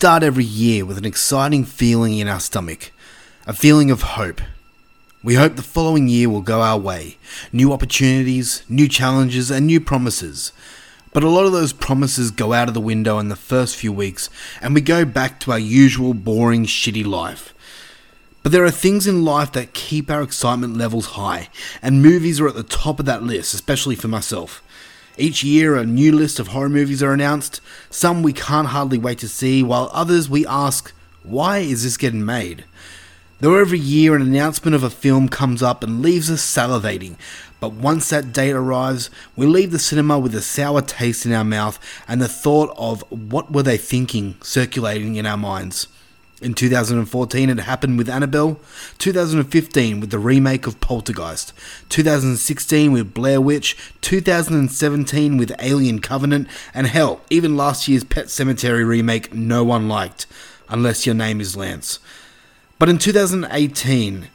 Start every year with an exciting feeling in our stomach, a feeling of hope. We hope the following year will go our way new opportunities, new challenges, and new promises. But a lot of those promises go out of the window in the first few weeks, and we go back to our usual boring, shitty life. But there are things in life that keep our excitement levels high, and movies are at the top of that list, especially for myself. Each year, a new list of horror movies are announced, some we can't hardly wait to see, while others we ask, why is this getting made? Though every year an announcement of a film comes up and leaves us salivating, but once that date arrives, we leave the cinema with a sour taste in our mouth and the thought of what were they thinking circulating in our minds. In 2014, it happened with Annabelle. 2015 with the remake of Poltergeist. 2016 with Blair Witch. 2017 with Alien Covenant. And hell, even last year's Pet Sematary remake no one liked, unless your name is Lance. But in 2018,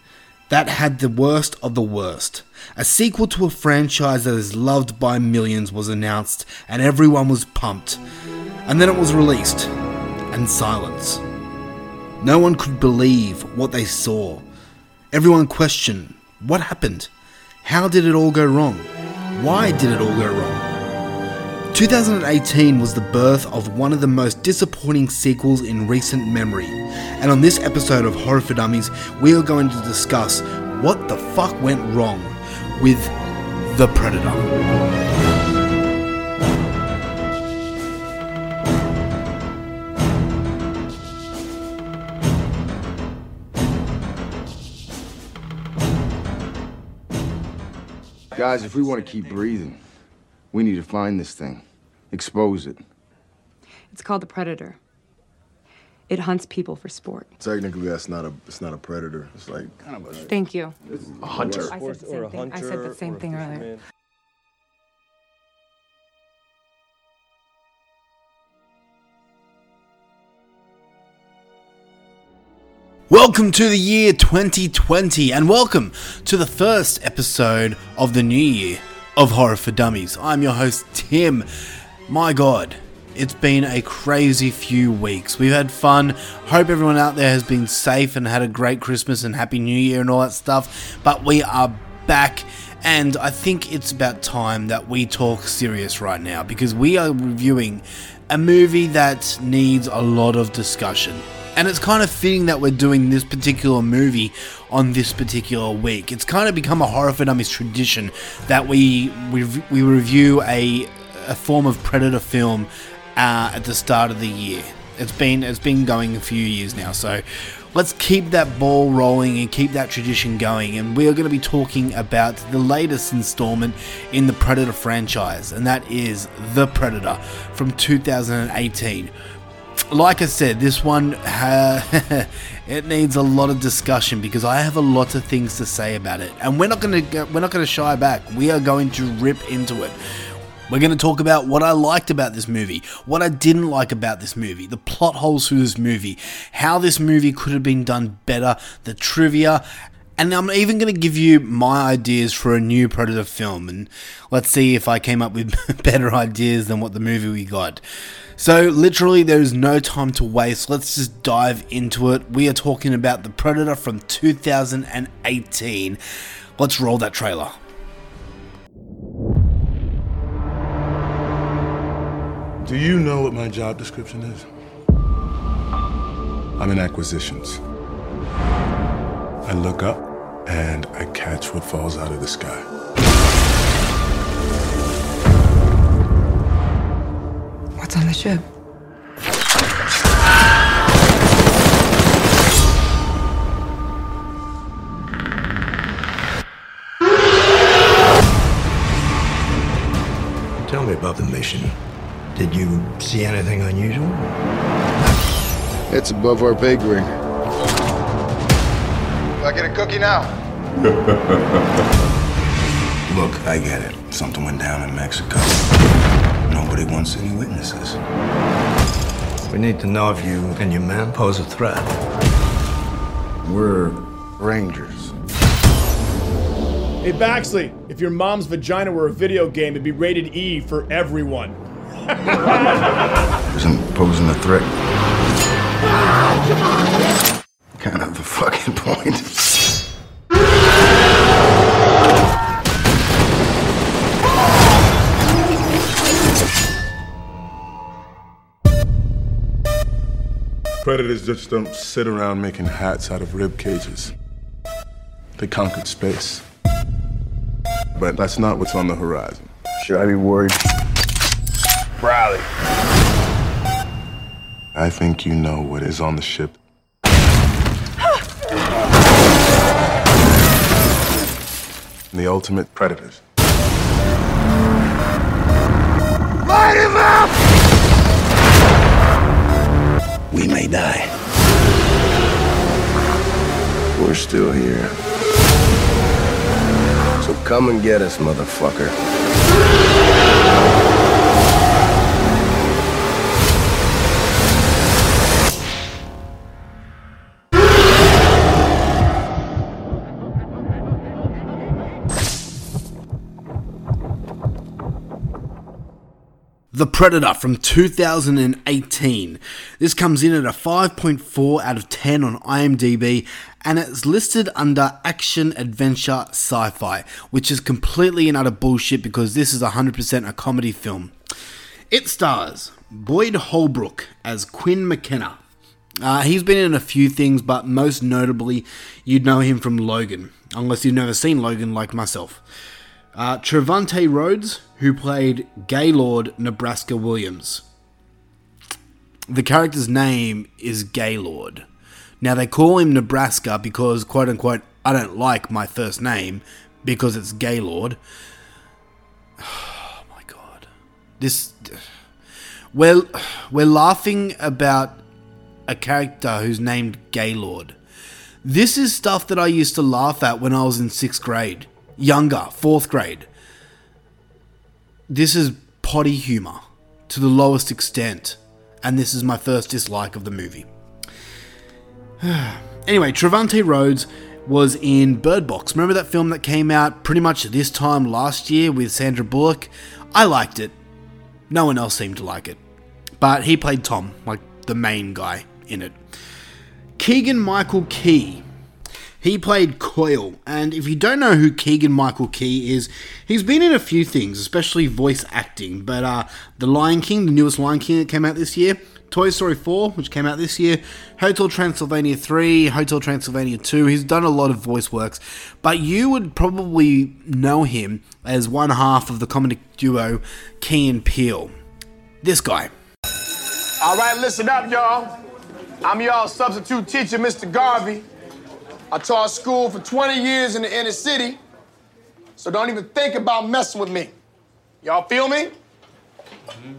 that had the worst of the worst. A sequel to a franchise that is loved by millions was announced, and everyone was pumped. And then it was released, and silence. No one could believe what they saw. Everyone questioned what happened? How did it all go wrong? Why did it all go wrong? 2018 was the birth of one of the most disappointing sequels in recent memory. And on this episode of Horror for Dummies, we are going to discuss what the fuck went wrong with The Predator. Guys, if we want to keep breathing, we need to find this thing, expose it. It's called the predator. It hunts people for sport. Technically, that's not a it's not a predator. It's like kind of a Thank you. a hunter. I said the same thing. I said the same thing earlier. Welcome to the year 2020 and welcome to the first episode of the new year of Horror for Dummies. I'm your host, Tim. My god, it's been a crazy few weeks. We've had fun. Hope everyone out there has been safe and had a great Christmas and Happy New Year and all that stuff. But we are back. And I think it's about time that we talk serious right now because we are reviewing a movie that needs a lot of discussion. And it's kind of fitting that we're doing this particular movie on this particular week. It's kind of become a horror for dummies tradition that we we, we review a, a form of predator film uh, at the start of the year. It's been it's been going a few years now, so let's keep that ball rolling and keep that tradition going. And we are going to be talking about the latest installment in the Predator franchise, and that is The Predator from 2018 like I said, this one uh, it needs a lot of discussion because I have a lot of things to say about it, and we're not gonna we're not gonna shy back. We are going to rip into it. We're going to talk about what I liked about this movie, what I didn't like about this movie, the plot holes through this movie, how this movie could have been done better, the trivia, and I'm even going to give you my ideas for a new Predator film, and let's see if I came up with better ideas than what the movie we got. So, literally, there is no time to waste. Let's just dive into it. We are talking about The Predator from 2018. Let's roll that trailer. Do you know what my job description is? I'm in acquisitions. I look up and I catch what falls out of the sky. What's on the ship? Tell me about the mission. Did you see anything unusual? It's above our pay grade. Do I get a cookie now? Look, I get it. Something went down in Mexico. Nobody wants any witnesses. We need to know if you and your men pose a threat. We're rangers. Hey Baxley, if your mom's vagina were a video game, it'd be rated E for everyone. Isn't posing a threat. Predators just don't sit around making hats out of rib cages. They conquered space. But that's not what's on the horizon. Should I be worried? Riley. I think you know what is on the ship. the ultimate predators. Light him up! We may die. We're still here. So come and get us, motherfucker. The Predator from 2018. This comes in at a 5.4 out of 10 on IMDb and it's listed under action adventure sci fi, which is completely and utter bullshit because this is 100% a comedy film. It stars Boyd Holbrook as Quinn McKenna. Uh, he's been in a few things, but most notably, you'd know him from Logan, unless you've never seen Logan like myself. Uh, Trevante Rhodes, who played Gaylord Nebraska Williams. The character's name is Gaylord. Now, they call him Nebraska because, quote unquote, I don't like my first name because it's Gaylord. Oh my god. This. Well, we're laughing about a character who's named Gaylord. This is stuff that I used to laugh at when I was in sixth grade younger, fourth grade. This is potty humor to the lowest extent, and this is my first dislike of the movie. anyway, Trevante Rhodes was in Bird Box. Remember that film that came out pretty much this time last year with Sandra Bullock? I liked it. No one else seemed to like it. But he played Tom, like the main guy in it. Keegan Michael Key he played Coil, and if you don't know who Keegan Michael Key is, he's been in a few things, especially voice acting. But uh, The Lion King, the newest Lion King that came out this year, Toy Story 4, which came out this year, Hotel Transylvania 3, Hotel Transylvania 2. He's done a lot of voice works, but you would probably know him as one half of the comedic duo Key and Peele. This guy. All right, listen up, y'all. I'm y'all substitute teacher, Mr. Garvey. I taught school for 20 years in the inner city, so don't even think about messing with me. Y'all feel me? Mm-hmm.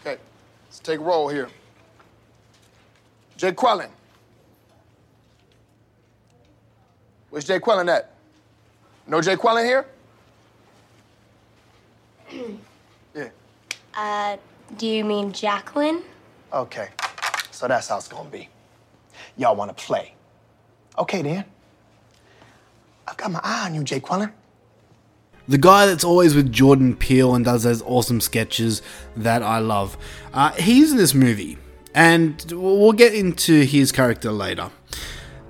Okay, let's take a roll here. Jay Quellen. Where's Jay Quellen at? No Jay Quellen here? yeah. Uh, do you mean Jacqueline? Okay, so that's how it's gonna be. Y'all wanna play. Okay, then. I've got my eye on you, Jay Quellen. The guy that's always with Jordan Peele and does those awesome sketches that I love. Uh, he's in this movie, and we'll get into his character later.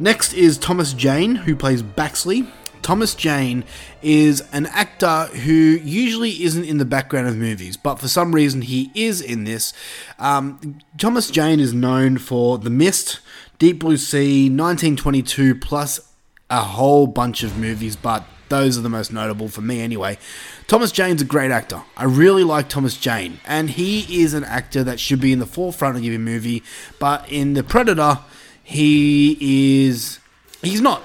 Next is Thomas Jane, who plays Baxley. Thomas Jane is an actor who usually isn't in the background of movies, but for some reason he is in this. Um, Thomas Jane is known for The Mist, Deep Blue Sea, 1922, plus a whole bunch of movies, but those are the most notable for me anyway. Thomas Jane's a great actor. I really like Thomas Jane, and he is an actor that should be in the forefront of every movie, but in The Predator, he is. He's not.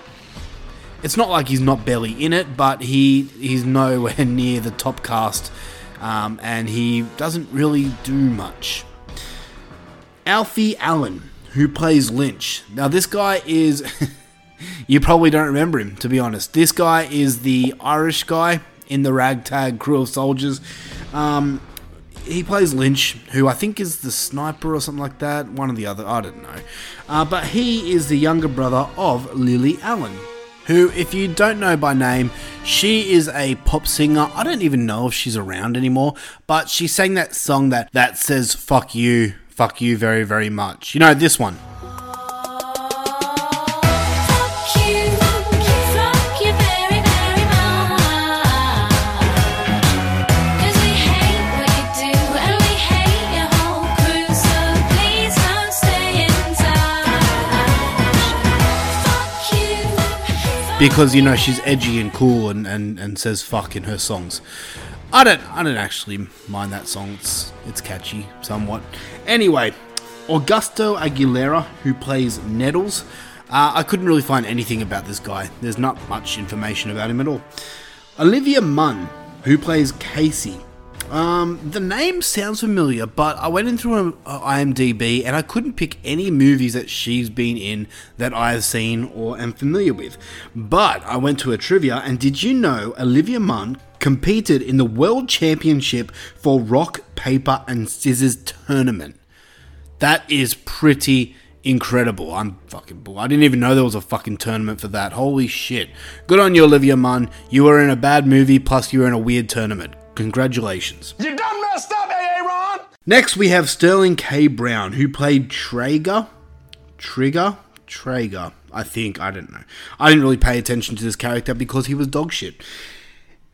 It's not like he's not barely in it, but he he's nowhere near the top cast, um, and he doesn't really do much. Alfie Allen who plays Lynch. Now, this guy is. you probably don't remember him, to be honest. This guy is the Irish guy in the ragtag crew of soldiers. Um, he plays Lynch, who I think is the sniper or something like that. One or the other, I don't know. Uh, but he is the younger brother of Lily Allen, who, if you don't know by name, she is a pop singer. I don't even know if she's around anymore, but she sang that song that, that says fuck you fuck you very, very much. You know, this one. because you know she's edgy and cool and, and, and says fuck in her songs. I don't I don't actually mind that song. It's it's catchy somewhat. Anyway, Augusto Aguilera, who plays Nettles, uh, I couldn't really find anything about this guy. There's not much information about him at all. Olivia Munn, who plays Casey. Um, the name sounds familiar, but I went in through uh, IMDb and I couldn't pick any movies that she's been in that I have seen or am familiar with. But I went to a trivia, and did you know Olivia Munn competed in the World Championship for Rock, Paper, and Scissors tournament? That is pretty incredible. I'm fucking bull. I didn't even know there was a fucking tournament for that. Holy shit. Good on you, Olivia Munn. You were in a bad movie, plus you were in a weird tournament. Congratulations. You done messed up, AA Ron! Next, we have Sterling K. Brown, who played Traeger. Trigger? Traeger. I think. I don't know. I didn't really pay attention to this character because he was dog shit.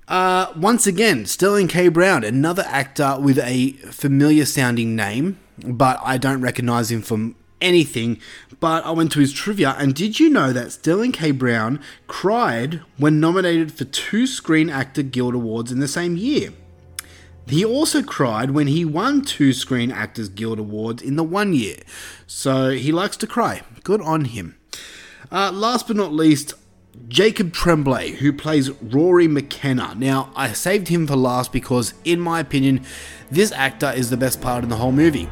Uh, once again, Sterling K. Brown, another actor with a familiar sounding name, but I don't recognize him from anything. But I went to his trivia, and did you know that Sterling K. Brown cried when nominated for two Screen Actor Guild Awards in the same year? He also cried when he won two Screen Actors Guild Awards in the one year. So he likes to cry. Good on him. Uh, last but not least, Jacob Tremblay, who plays Rory McKenna. Now, I saved him for last because, in my opinion, this actor is the best part in the whole movie.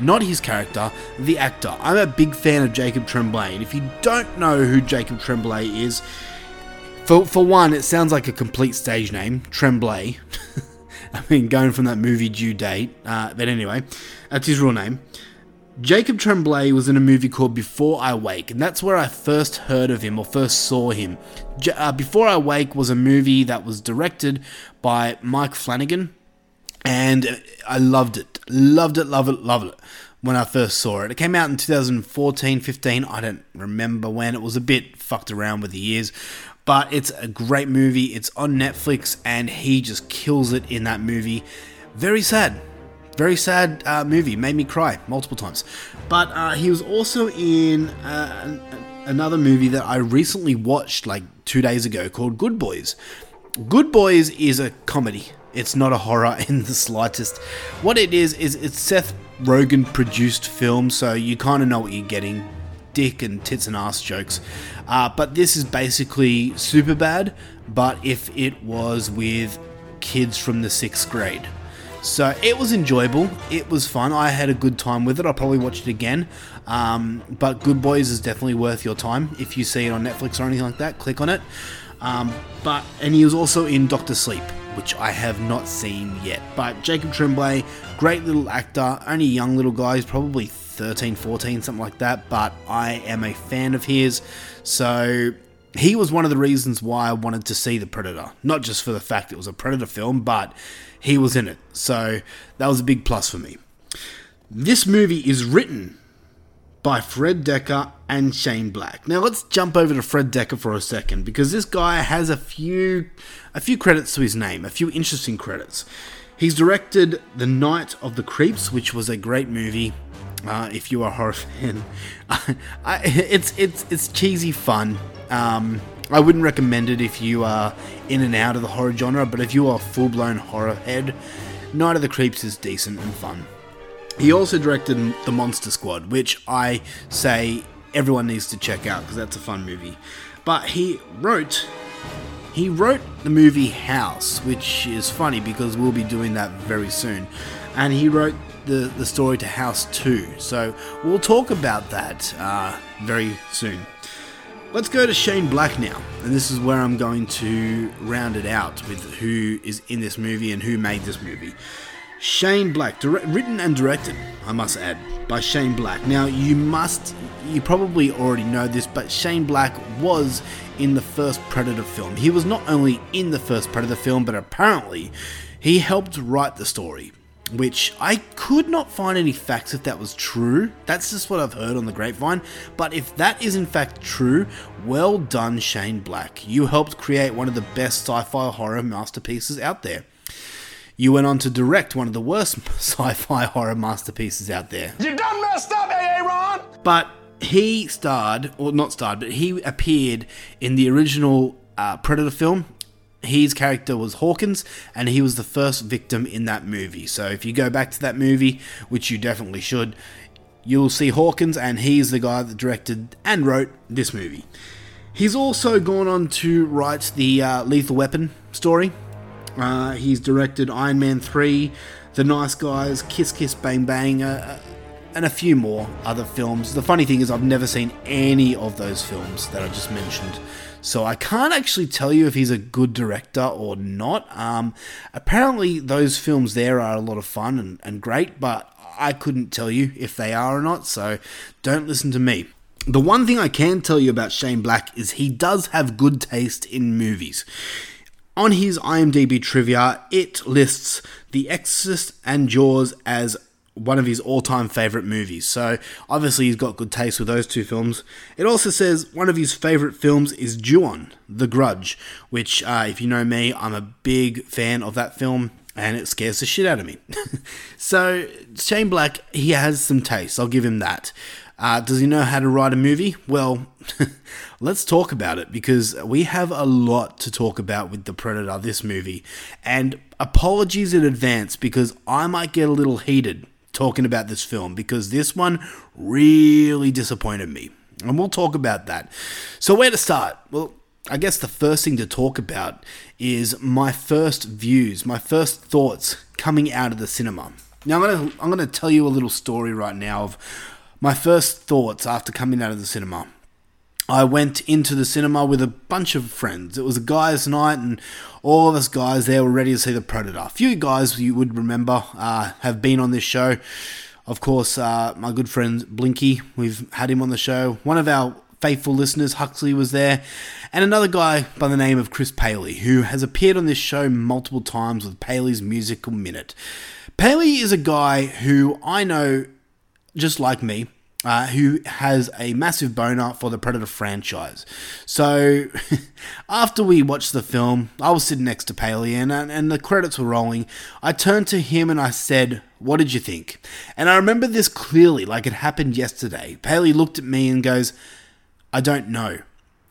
Not his character, the actor. I'm a big fan of Jacob Tremblay, and if you don't know who Jacob Tremblay is, for, for one, it sounds like a complete stage name, Tremblay. I mean, going from that movie Due Date. Uh, but anyway, that's his real name. Jacob Tremblay was in a movie called Before I Wake, and that's where I first heard of him or first saw him. J- uh, Before I Wake was a movie that was directed by Mike Flanagan, and I loved it. Loved it, loved it, loved it when I first saw it. It came out in 2014 15. I don't remember when. It was a bit fucked around with the years, but it's a great movie. It's on Netflix, and he just kills it in that movie. Very sad. Very sad uh, movie. Made me cry multiple times. But uh, he was also in uh, another movie that I recently watched like two days ago called Good Boys. Good Boys is a comedy. It's not a horror in the slightest. What it is is it's Seth Rogen produced film, so you kind of know what you're getting. Dick and tits and ass jokes. Uh, but this is basically super bad, but if it was with kids from the sixth grade. So it was enjoyable. It was fun. I had a good time with it. I'll probably watch it again. Um, but Good Boys is definitely worth your time. If you see it on Netflix or anything like that, click on it. Um, but and he was also in Doctor Sleep, which I have not seen yet. But Jacob Tremblay, great little actor, only young little guy. He's probably 13, 14, something like that. But I am a fan of his. So he was one of the reasons why I wanted to see The Predator. Not just for the fact it was a Predator film, but he was in it. So that was a big plus for me. This movie is written by Fred Dekker and Shane Black. Now let's jump over to Fred Dekker for a second because this guy has a few a few credits to his name, a few interesting credits. He's directed The Night of the Creeps, which was a great movie. Uh, if you are a horror fan, it's it's it's cheesy fun. Um, I wouldn't recommend it if you are in and out of the horror genre, but if you are a full blown horror head, Night of the Creeps is decent and fun. He also directed The Monster Squad, which I say everyone needs to check out because that's a fun movie. But he wrote he wrote the movie House, which is funny because we'll be doing that very soon. And he wrote the, the story to House 2. So we'll talk about that uh, very soon. Let's go to Shane Black now. And this is where I'm going to round it out with who is in this movie and who made this movie. Shane Black, written and directed, I must add, by Shane Black. Now, you must, you probably already know this, but Shane Black was in the first Predator film. He was not only in the first Predator film, but apparently he helped write the story. Which I could not find any facts if that was true. That's just what I've heard on the grapevine. But if that is in fact true, well done, Shane Black. You helped create one of the best sci fi horror masterpieces out there. You went on to direct one of the worst sci fi horror masterpieces out there. You done messed up, AA Ron! But he starred, or not starred, but he appeared in the original uh, Predator film. His character was Hawkins, and he was the first victim in that movie. So if you go back to that movie, which you definitely should, you'll see Hawkins, and he's the guy that directed and wrote this movie. He's also gone on to write the uh, Lethal Weapon story. Uh, he's directed Iron Man 3, The Nice Guys, Kiss Kiss Bang Bang, uh, uh, and a few more other films. The funny thing is, I've never seen any of those films that I just mentioned. So I can't actually tell you if he's a good director or not. Um, apparently, those films there are a lot of fun and, and great, but I couldn't tell you if they are or not, so don't listen to me. The one thing I can tell you about Shane Black is he does have good taste in movies. On his IMDb trivia, it lists The Exorcist and Jaws as one of his all-time favorite movies. So obviously he's got good taste with those two films. It also says one of his favorite films is Ju-On, The Grudge, which uh, if you know me, I'm a big fan of that film and it scares the shit out of me. so Shane Black, he has some taste. I'll give him that. Uh, does he know how to write a movie? Well, let's talk about it because we have a lot to talk about with The Predator, this movie. And apologies in advance because I might get a little heated talking about this film because this one really disappointed me. And we'll talk about that. So, where to start? Well, I guess the first thing to talk about is my first views, my first thoughts coming out of the cinema. Now, I'm going to I'm to tell you a little story right now of my first thoughts after coming out of the cinema. I went into the cinema with a bunch of friends. It was a guys' night, and all of us guys there were ready to see The Predator. A few guys you would remember uh, have been on this show. Of course, uh, my good friend Blinky, we've had him on the show. One of our faithful listeners, Huxley, was there. And another guy by the name of Chris Paley, who has appeared on this show multiple times with Paley's Musical Minute. Paley is a guy who I know, just like me, uh, who has a massive boner for the Predator franchise. So, after we watched the film, I was sitting next to Paley and, and the credits were rolling. I turned to him and I said, What did you think? And I remember this clearly, like it happened yesterday. Paley looked at me and goes, I don't know.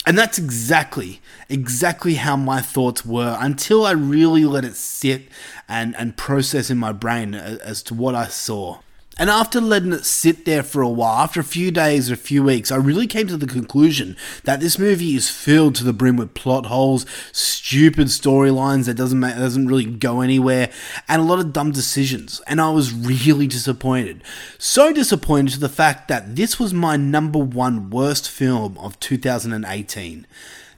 And that's exactly, exactly how my thoughts were until I really let it sit and, and process in my brain as, as to what I saw. And after letting it sit there for a while, after a few days or a few weeks, I really came to the conclusion that this movie is filled to the brim with plot holes, stupid storylines that doesn't make, doesn't really go anywhere, and a lot of dumb decisions. And I was really disappointed. So disappointed to the fact that this was my number one worst film of 2018.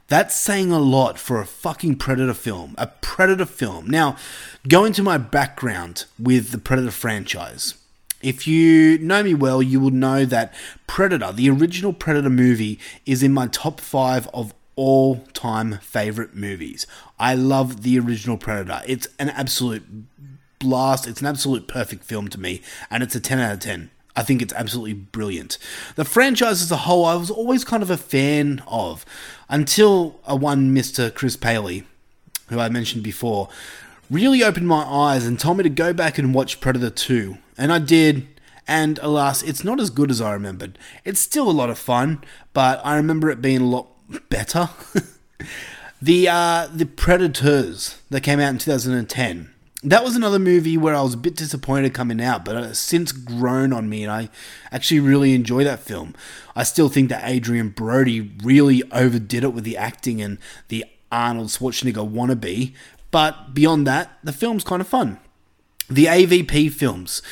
That's saying a lot for a fucking Predator film. A Predator film. Now, going to my background with the Predator franchise. If you know me well, you will know that Predator, the original Predator movie, is in my top five of all time favorite movies. I love the original Predator. It's an absolute blast. It's an absolute perfect film to me, and it's a 10 out of 10. I think it's absolutely brilliant. The franchise as a whole, I was always kind of a fan of until a one Mr. Chris Paley, who I mentioned before, really opened my eyes and told me to go back and watch Predator 2. And I did, and alas, it's not as good as I remembered. It's still a lot of fun, but I remember it being a lot better. the uh, the Predators that came out in 2010. That was another movie where I was a bit disappointed coming out, but it's since grown on me, and I actually really enjoy that film. I still think that Adrien Brody really overdid it with the acting and the Arnold Schwarzenegger wannabe, but beyond that, the film's kind of fun. The AVP films,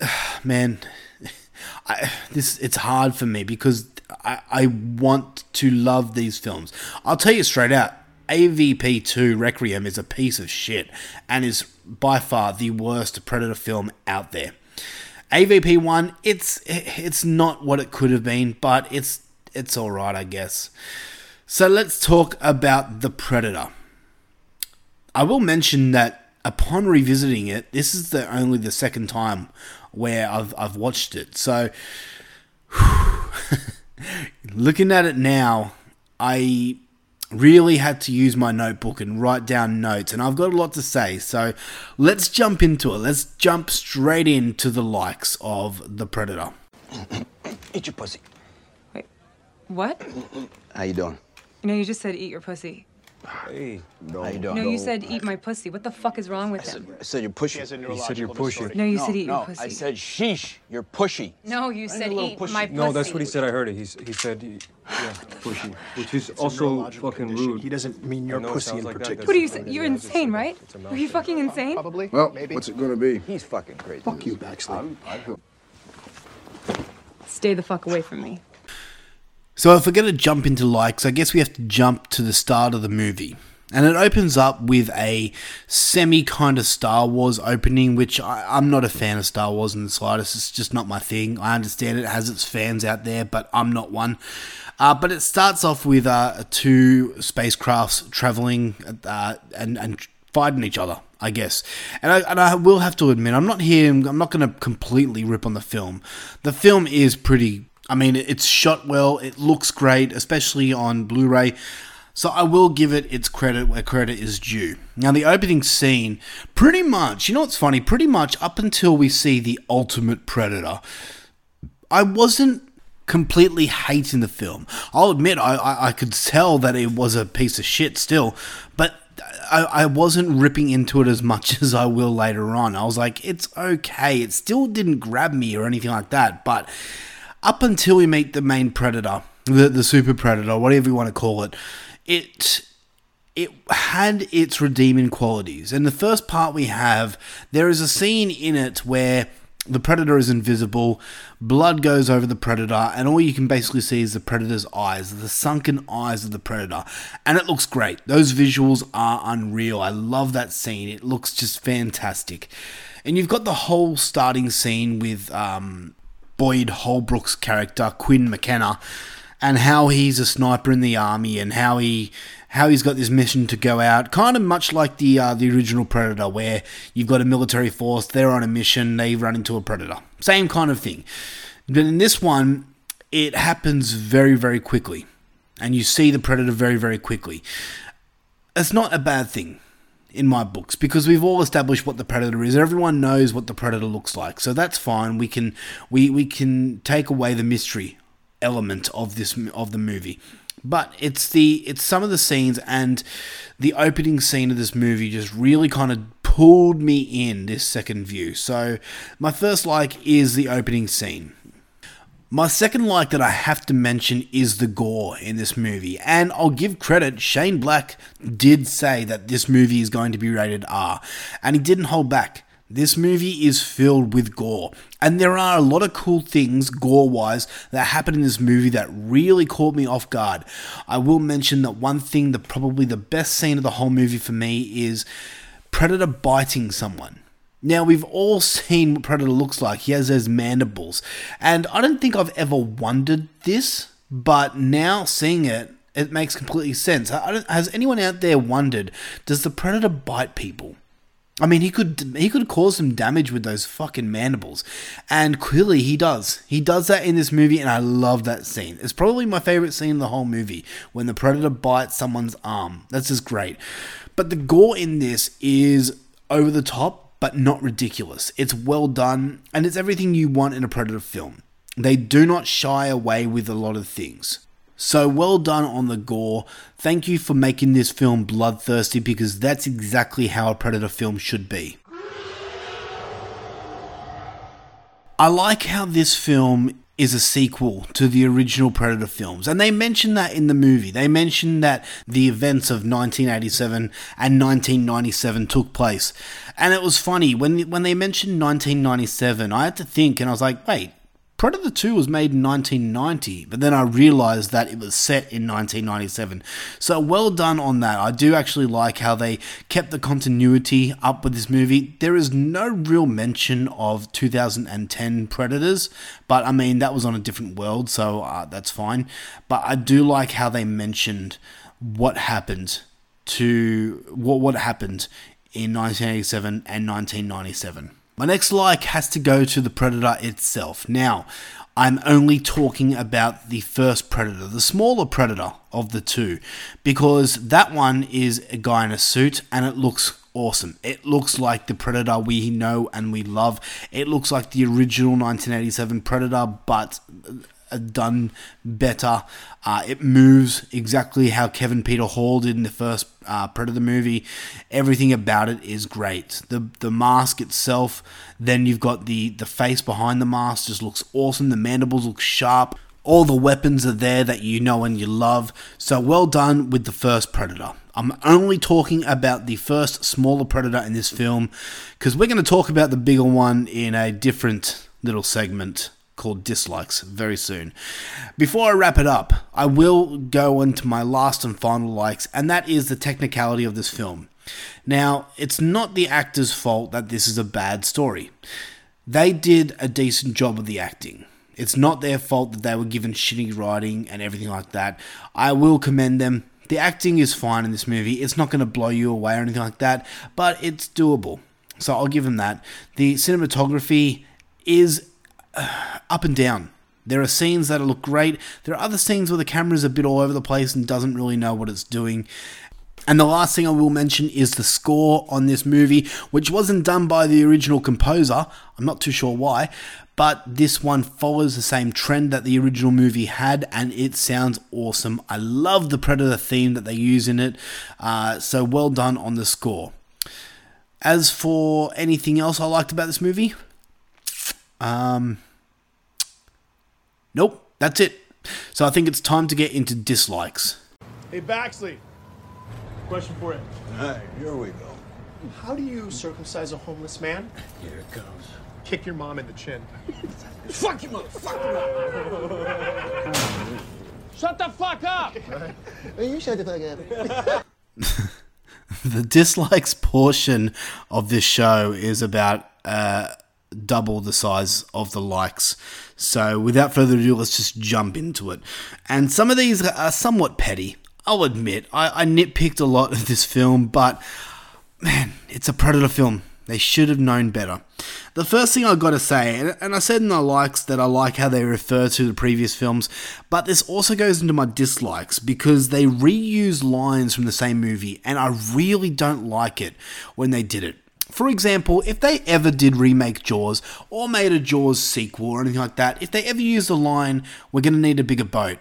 man, I, this it's hard for me because I, I want to love these films. I'll tell you straight out, AVP 2 Requiem is a piece of shit and is by far the worst Predator film out there. AVP 1, it's it's not what it could have been, but it's it's all right, I guess. So let's talk about The Predator. I will mention that upon revisiting it, this is the only the second time where I've I've watched it. So looking at it now, I really had to use my notebook and write down notes and I've got a lot to say. So let's jump into it. Let's jump straight into the likes of The Predator. Eat your pussy. Wait. What? How you doing? You know, you just said eat your pussy. Hey. How you doing? No, you said eat my pussy. What the fuck is wrong with him? I said you're pushy. He said you're pushy. No, you said eat no, your pussy. I said sheesh. You're pushy. No, you said eat pushy. my pussy. No, that's what he said. I heard it. He's, he said, he- yeah, pushy, which is also fucking rude. He doesn't mean your pussy in like particular. What are you saying? You're yeah, it's just insane, right? it's Are you fucking insane? Probably. Well, maybe. what's it gonna be? He's fucking crazy. Fuck you, Baxley. Stay the fuck away from me. So if we're going to jump into likes, I guess we have to jump to the start of the movie. And it opens up with a semi kind of Star Wars opening, which I, I'm not a fan of Star Wars in the slightest. It's just not my thing. I understand it has its fans out there, but I'm not one. Uh, but it starts off with uh, two spacecrafts traveling uh, and, and fighting each other, I guess. And I, and I will have to admit, I'm not here, I'm not going to completely rip on the film. The film is pretty, I mean, it's shot well, it looks great, especially on Blu ray. So I will give it its credit where credit is due. Now, the opening scene, pretty much, you know what's funny? Pretty much up until we see the ultimate predator, I wasn't completely hating the film. I'll admit I, I, I could tell that it was a piece of shit still, but I, I wasn't ripping into it as much as I will later on. I was like, it's okay. It still didn't grab me or anything like that, but up until we meet the main predator, the, the super predator, whatever you want to call it, it it had its redeeming qualities. And the first part we have, there is a scene in it where the predator is invisible, blood goes over the predator, and all you can basically see is the predator's eyes, the sunken eyes of the predator. And it looks great. Those visuals are unreal. I love that scene. It looks just fantastic. And you've got the whole starting scene with um, Boyd Holbrook's character, Quinn McKenna, and how he's a sniper in the army and how he how he's got this mission to go out, kind of much like the uh, the original Predator, where you've got a military force, they're on a mission, they run into a predator, same kind of thing. But in this one, it happens very very quickly, and you see the predator very very quickly. It's not a bad thing in my books because we've all established what the predator is. Everyone knows what the predator looks like, so that's fine. We can we we can take away the mystery element of this of the movie. But it's the it's some of the scenes and the opening scene of this movie just really kind of pulled me in this second view. So my first like is the opening scene. My second like that I have to mention is the gore in this movie, and I'll give credit. Shane Black did say that this movie is going to be rated R, and he didn't hold back. This movie is filled with gore, and there are a lot of cool things gore wise that happen in this movie that really caught me off guard. I will mention that one thing, that probably the best scene of the whole movie for me, is Predator biting someone. Now, we've all seen what Predator looks like. He has those mandibles. And I don't think I've ever wondered this, but now seeing it, it makes completely sense. Has anyone out there wondered, does the Predator bite people? I mean, he could he could cause some damage with those fucking mandibles, and clearly he does. He does that in this movie, and I love that scene. It's probably my favorite scene in the whole movie when the predator bites someone's arm. That's just great. But the gore in this is over the top, but not ridiculous. It's well done, and it's everything you want in a predator film. They do not shy away with a lot of things. So well done on the gore. Thank you for making this film bloodthirsty because that's exactly how a Predator film should be. I like how this film is a sequel to the original Predator films. And they mention that in the movie. They mention that the events of 1987 and 1997 took place. And it was funny when when they mentioned 1997, I had to think and I was like, "Wait, Predator 2 was made in 1990, but then I realized that it was set in 1997. So well done on that. I do actually like how they kept the continuity up with this movie. There is no real mention of 2010 Predators, but I mean, that was on a different world, so uh, that's fine. But I do like how they mentioned what happened to what what happened in 1987 and 1997. My next like has to go to the Predator itself. Now, I'm only talking about the first Predator, the smaller Predator of the two, because that one is a guy in a suit and it looks awesome. It looks like the Predator we know and we love. It looks like the original 1987 Predator, but done better. Uh, it moves exactly how Kevin Peter Hall did in the first uh, Predator movie. Everything about it is great. The the mask itself, then you've got the the face behind the mask just looks awesome. The mandibles look sharp. All the weapons are there that you know and you love. So well done with the first Predator. I'm only talking about the first smaller Predator in this film because we're going to talk about the bigger one in a different little segment called dislikes very soon. Before I wrap it up, I will go into my last and final likes, and that is the technicality of this film. Now, it's not the actor's fault that this is a bad story. They did a decent job of the acting. It's not their fault that they were given shitty writing and everything like that. I will commend them. The acting is fine in this movie. It's not going to blow you away or anything like that, but it's doable. So I'll give them that. The cinematography is uh, up and down. There are scenes that look great. There are other scenes where the camera's a bit all over the place and doesn't really know what it's doing. And the last thing I will mention is the score on this movie, which wasn't done by the original composer. I'm not too sure why, but this one follows the same trend that the original movie had, and it sounds awesome. I love the Predator theme that they use in it, uh, so well done on the score. As for anything else I liked about this movie, um, nope, that's it. So I think it's time to get into dislikes. Hey, Baxley. Question for you. Alright, here we go. How do you circumcise a homeless man? Here it comes. Kick your mom in the chin. Fuck you, motherfucker! Shut the fuck up! You shut the fuck up. the dislikes portion of this show is about uh, double the size of the likes. So, without further ado, let's just jump into it. And some of these are somewhat petty. I'll admit, I, I nitpicked a lot of this film, but man, it's a Predator film. They should have known better. The first thing I've gotta say, and, and I said in the likes that I like how they refer to the previous films, but this also goes into my dislikes because they reuse lines from the same movie, and I really don't like it when they did it. For example, if they ever did remake Jaws or made a Jaws sequel or anything like that, if they ever used the line, we're gonna need a bigger boat,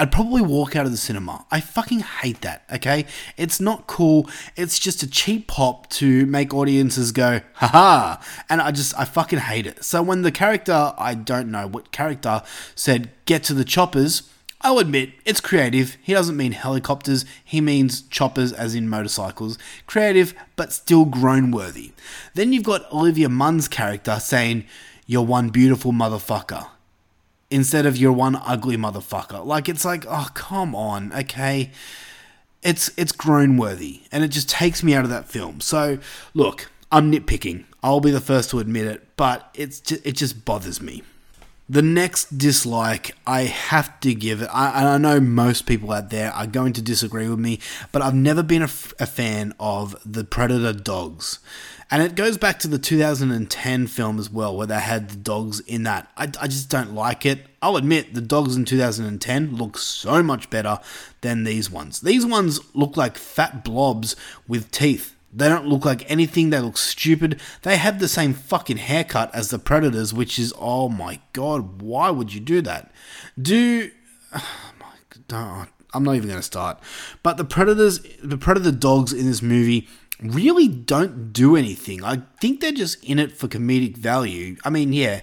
I'd probably walk out of the cinema. I fucking hate that, okay? It's not cool. It's just a cheap pop to make audiences go, haha. And I just, I fucking hate it. So when the character, I don't know what character, said, get to the choppers, I'll admit, it's creative. He doesn't mean helicopters, he means choppers as in motorcycles. Creative, but still groan worthy. Then you've got Olivia Munn's character saying, You're one beautiful motherfucker instead of you're one ugly motherfucker. Like it's like, oh come on, okay. It's it's groan worthy, and it just takes me out of that film. So look, I'm nitpicking. I'll be the first to admit it, but it's just, it just bothers me. The next dislike I have to give it, I, I know most people out there are going to disagree with me, but I've never been a, f- a fan of the Predator dogs. And it goes back to the 2010 film as well, where they had the dogs in that. I, I just don't like it. I'll admit, the dogs in 2010 look so much better than these ones. These ones look like fat blobs with teeth. They don't look like anything. They look stupid. They have the same fucking haircut as the Predators, which is, oh my god, why would you do that? Do. Oh my, I'm not even going to start. But the Predators, the Predator dogs in this movie really don't do anything. I think they're just in it for comedic value. I mean, yeah,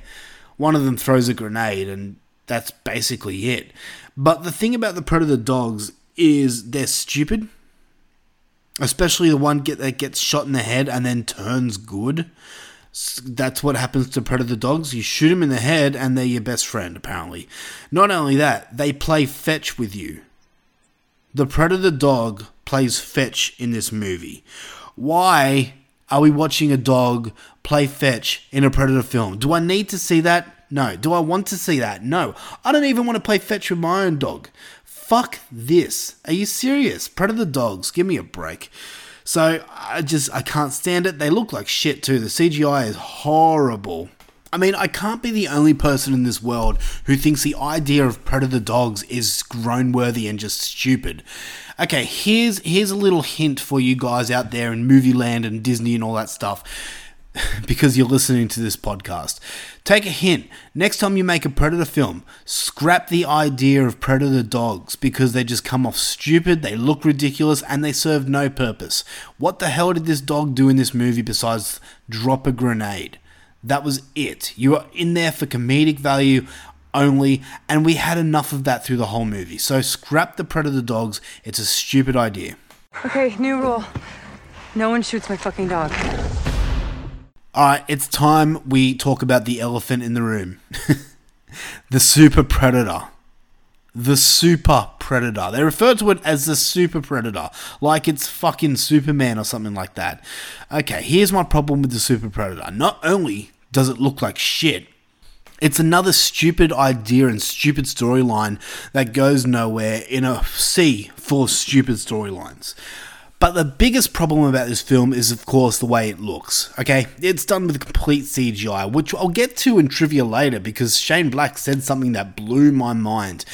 one of them throws a grenade and that's basically it. But the thing about the Predator dogs is they're stupid. Especially the one get that gets shot in the head and then turns good. That's what happens to predator dogs. You shoot them in the head and they're your best friend, apparently. Not only that, they play fetch with you. The predator dog plays fetch in this movie. Why are we watching a dog play fetch in a predator film? Do I need to see that? No. Do I want to see that? No. I don't even want to play fetch with my own dog. Fuck this. Are you serious? Predator dogs, give me a break. So I just I can't stand it. They look like shit too. The CGI is horrible. I mean, I can't be the only person in this world who thinks the idea of predator dogs is groan worthy and just stupid. Okay, here's here's a little hint for you guys out there in movie land and Disney and all that stuff. because you're listening to this podcast. Take a hint. Next time you make a Predator film, scrap the idea of Predator dogs because they just come off stupid, they look ridiculous, and they serve no purpose. What the hell did this dog do in this movie besides drop a grenade? That was it. You were in there for comedic value only, and we had enough of that through the whole movie. So scrap the Predator dogs. It's a stupid idea. Okay, new rule. No one shoots my fucking dog. Alright, it's time we talk about the elephant in the room. the super predator. The super predator. They refer to it as the super predator, like it's fucking Superman or something like that. Okay, here's my problem with the super predator. Not only does it look like shit, it's another stupid idea and stupid storyline that goes nowhere in a sea full of stupid storylines. But the biggest problem about this film is, of course, the way it looks. Okay, it's done with complete CGI, which I'll get to in trivia later because Shane Black said something that blew my mind.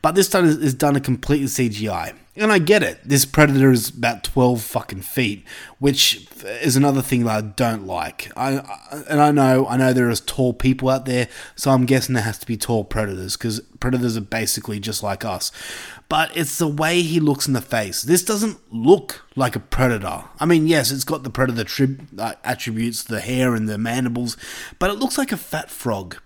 But this time is done a completely CGI. And I get it. This predator is about 12 fucking feet, which is another thing that I don't like. I, I and I know I know there is tall people out there, so I'm guessing there has to be tall predators because predators are basically just like us. But it's the way he looks in the face. This doesn't look like a predator. I mean, yes, it's got the predator uh, attributes, the hair and the mandibles, but it looks like a fat frog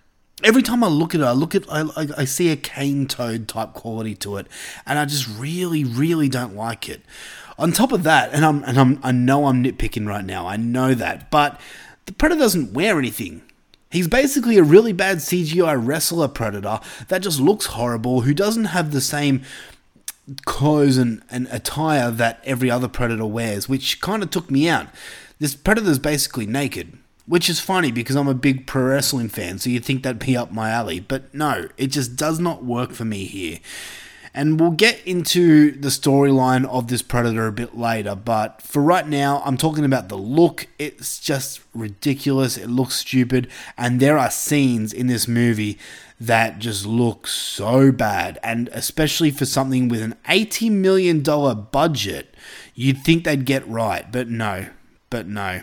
every time I look at it, I look at I, I, I see a cane toad type quality to it, and I just really, really don't like it. On top of that, and I'm and I'm I know I'm nitpicking right now. I know that, but the predator doesn't wear anything. He's basically a really bad CGI wrestler predator that just looks horrible, who doesn't have the same clothes and, and attire that every other predator wears, which kind of took me out. This predator's basically naked. Which is funny because I'm a big pro wrestling fan, so you'd think that'd be up my alley. But no, it just does not work for me here. And we'll get into the storyline of this Predator a bit later, but for right now, I'm talking about the look. It's just ridiculous. It looks stupid. And there are scenes in this movie that just look so bad. And especially for something with an $80 million budget, you'd think they'd get right. But no. But no.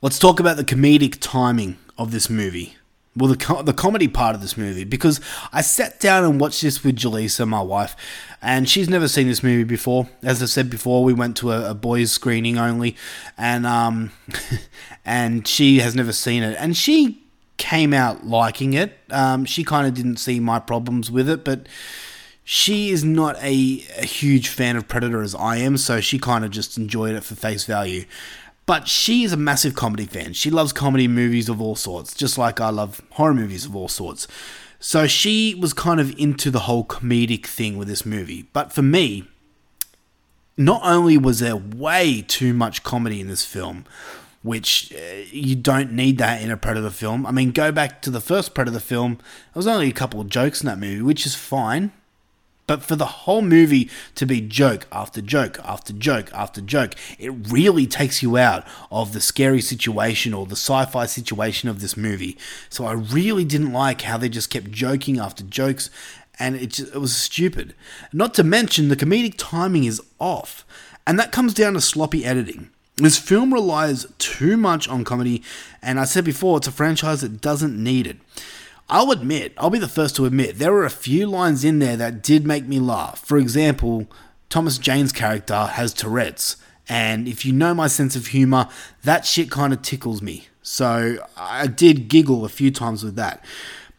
Let's talk about the comedic timing of this movie. Well, the, the comedy part of this movie, because I sat down and watched this with Jaleesa, my wife, and she's never seen this movie before. As I said before, we went to a, a boys' screening only, and um, and she has never seen it, and she came out liking it. Um, she kind of didn't see my problems with it, but she is not a, a huge fan of Predator as I am, so she kind of just enjoyed it for face value. But she is a massive comedy fan. She loves comedy movies of all sorts, just like I love horror movies of all sorts. So she was kind of into the whole comedic thing with this movie. But for me, not only was there way too much comedy in this film, which uh, you don't need that in a Predator film. I mean, go back to the first Predator film, there was only a couple of jokes in that movie, which is fine. But for the whole movie to be joke after joke after joke after joke, it really takes you out of the scary situation or the sci fi situation of this movie. So I really didn't like how they just kept joking after jokes, and it, just, it was stupid. Not to mention, the comedic timing is off, and that comes down to sloppy editing. This film relies too much on comedy, and I said before, it's a franchise that doesn't need it. I'll admit, I'll be the first to admit, there were a few lines in there that did make me laugh. For example, Thomas Jane's character has Tourette's, and if you know my sense of humor, that shit kind of tickles me. So I did giggle a few times with that.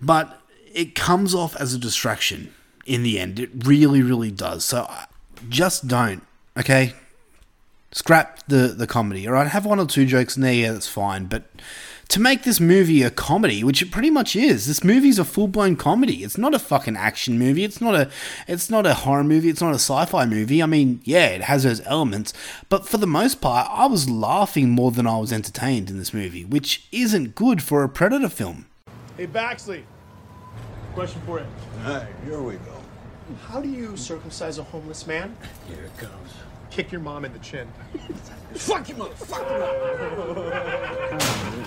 But it comes off as a distraction in the end. It really, really does. So just don't, okay? Scrap the, the comedy, alright? Have one or two jokes in there, yeah, that's fine, but to make this movie a comedy, which it pretty much is. This movie's a full-blown comedy. It's not a fucking action movie. It's not a it's not a horror movie. It's not a sci-fi movie. I mean, yeah, it has those elements, but for the most part, I was laughing more than I was entertained in this movie, which isn't good for a Predator film. Hey, Baxley. Question for you. Hey, here we go. How do you circumcise a homeless man? Here it comes. Kick your mom in the chin. Fuck you, motherfucker!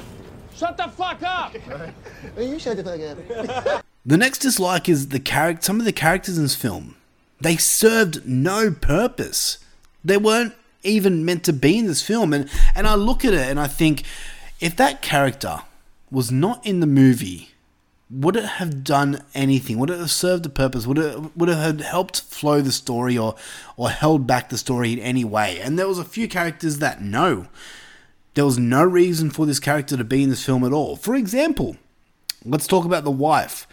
Shut the fuck up! you shut the fuck up. The next dislike is the character. Some of the characters in this film, they served no purpose. They weren't even meant to be in this film. And and I look at it and I think, If that character was not in the movie, would it have done anything? Would it have served a purpose? Would it would it have helped flow the story or or held back the story in any way? And there was a few characters that no. There was no reason for this character to be in this film at all. For example, let's talk about the wife.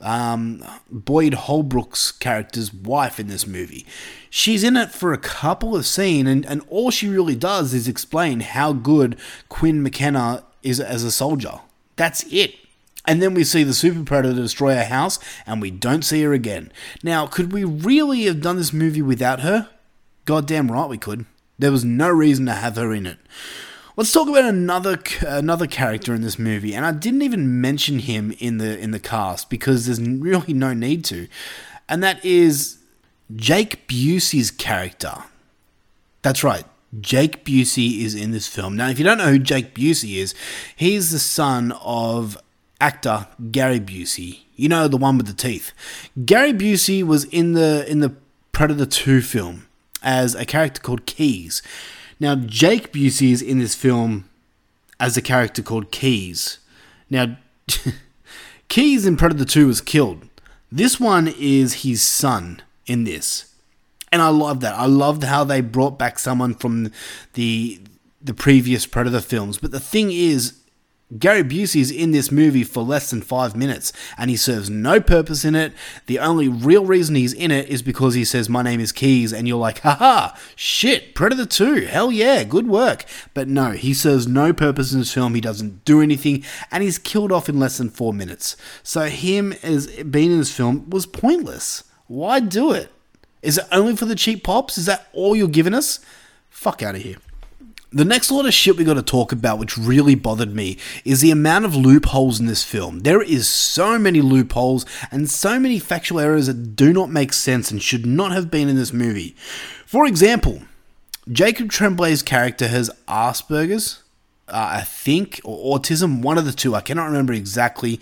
Um, Boyd Holbrook's character's wife in this movie. She's in it for a couple of scenes, and, and all she really does is explain how good Quinn McKenna is as a soldier. That's it. And then we see the Super Predator destroy her house, and we don't see her again. Now, could we really have done this movie without her? Goddamn right we could. There was no reason to have her in it. Let's talk about another another character in this movie, and I didn't even mention him in the in the cast because there's really no need to, and that is Jake Busey's character. That's right, Jake Busey is in this film. Now, if you don't know who Jake Busey is, he's the son of actor Gary Busey. You know the one with the teeth. Gary Busey was in the in the Predator 2 film as a character called Keyes. Now, Jake Busey is in this film as a character called Keyes. Now, Keyes in Predator 2 was killed. This one is his son in this. And I love that. I loved how they brought back someone from the the previous Predator films. But the thing is, Gary Busey is in this movie for less than five minutes and he serves no purpose in it. The only real reason he's in it is because he says, My name is Keyes, and you're like, haha, shit, Predator 2, hell yeah, good work. But no, he serves no purpose in this film, he doesn't do anything, and he's killed off in less than four minutes. So, him as being in this film was pointless. Why do it? Is it only for the cheap pops? Is that all you're giving us? Fuck out of here. The next lot of shit we got to talk about, which really bothered me, is the amount of loopholes in this film. There is so many loopholes and so many factual errors that do not make sense and should not have been in this movie. For example, Jacob Tremblay's character has Asperger's, uh, I think, or autism, one of the two. I cannot remember exactly,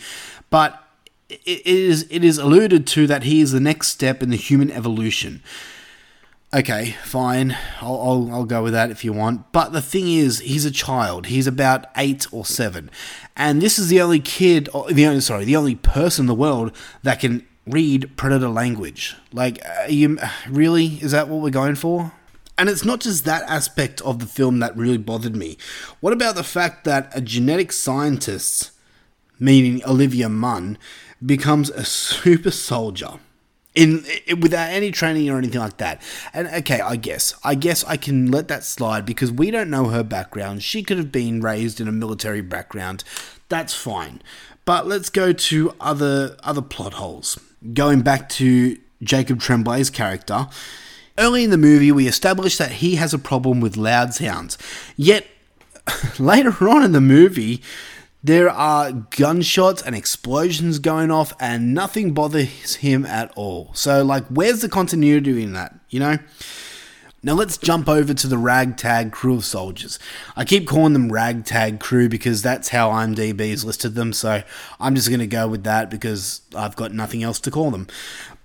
but it is it is alluded to that he is the next step in the human evolution. Okay, fine. I'll, I'll, I'll, go with that if you want. But the thing is, he's a child. He's about eight or seven, and this is the only kid, uh, the only sorry, the only person in the world that can read predator language. Like, you really is that what we're going for? And it's not just that aspect of the film that really bothered me. What about the fact that a genetic scientist, meaning Olivia Munn, becomes a super soldier? In, in, without any training or anything like that. And okay, I guess I guess I can let that slide because we don't know her background. She could have been raised in a military background. That's fine. But let's go to other other plot holes. Going back to Jacob Tremblay's character, early in the movie we establish that he has a problem with loud sounds. Yet later on in the movie, there are gunshots and explosions going off, and nothing bothers him at all. So, like, where's the continuity in that, you know? Now, let's jump over to the ragtag crew of soldiers. I keep calling them ragtag crew because that's how IMDb has listed them, so I'm just going to go with that because I've got nothing else to call them.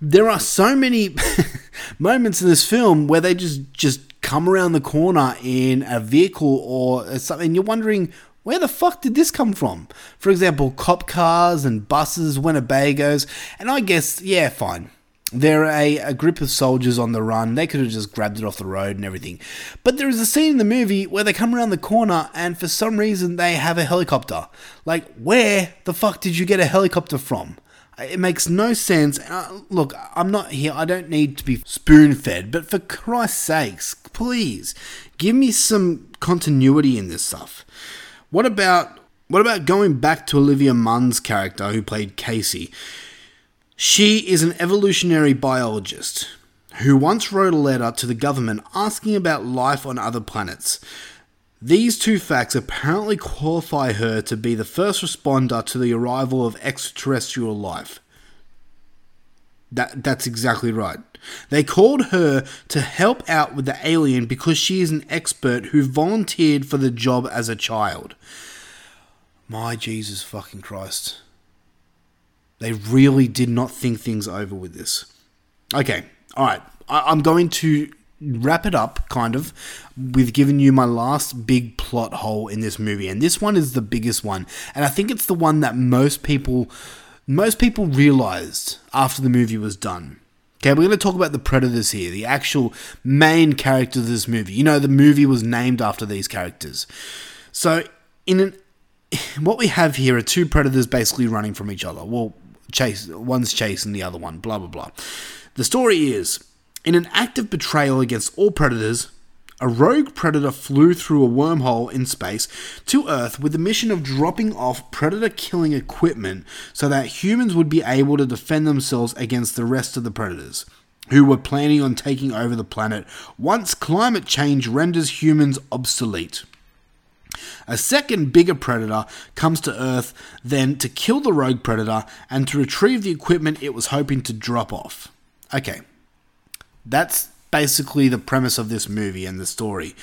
There are so many moments in this film where they just, just come around the corner in a vehicle or something, you're wondering where the fuck did this come from? For example, cop cars and buses, Winnebagos, and I guess, yeah, fine. They're a, a group of soldiers on the run. They could have just grabbed it off the road and everything. But there is a scene in the movie where they come around the corner and for some reason they have a helicopter. Like, where the fuck did you get a helicopter from? It makes no sense. Uh, look, I'm not here. I don't need to be spoon fed, but for Christ's sakes, please give me some continuity in this stuff. What about what about going back to Olivia Munn's character who played Casey? She is an evolutionary biologist who once wrote a letter to the government asking about life on other planets. These two facts apparently qualify her to be the first responder to the arrival of extraterrestrial life. That that's exactly right. They called her to help out with the alien because she is an expert who volunteered for the job as a child. My Jesus fucking Christ. They really did not think things over with this. Okay, alright. I'm going to wrap it up, kind of, with giving you my last big plot hole in this movie. And this one is the biggest one. And I think it's the one that most people most people realized after the movie was done. Okay, we're going to talk about the predators here, the actual main characters of this movie. You know, the movie was named after these characters. So, in an what we have here are two predators basically running from each other. Well, chase one's chasing the other one, blah blah blah. The story is in an act of betrayal against all predators, a rogue predator flew through a wormhole in space to Earth with the mission of dropping off predator killing equipment so that humans would be able to defend themselves against the rest of the predators, who were planning on taking over the planet once climate change renders humans obsolete. A second bigger predator comes to Earth then to kill the rogue predator and to retrieve the equipment it was hoping to drop off. Okay, that's basically the premise of this movie and the story.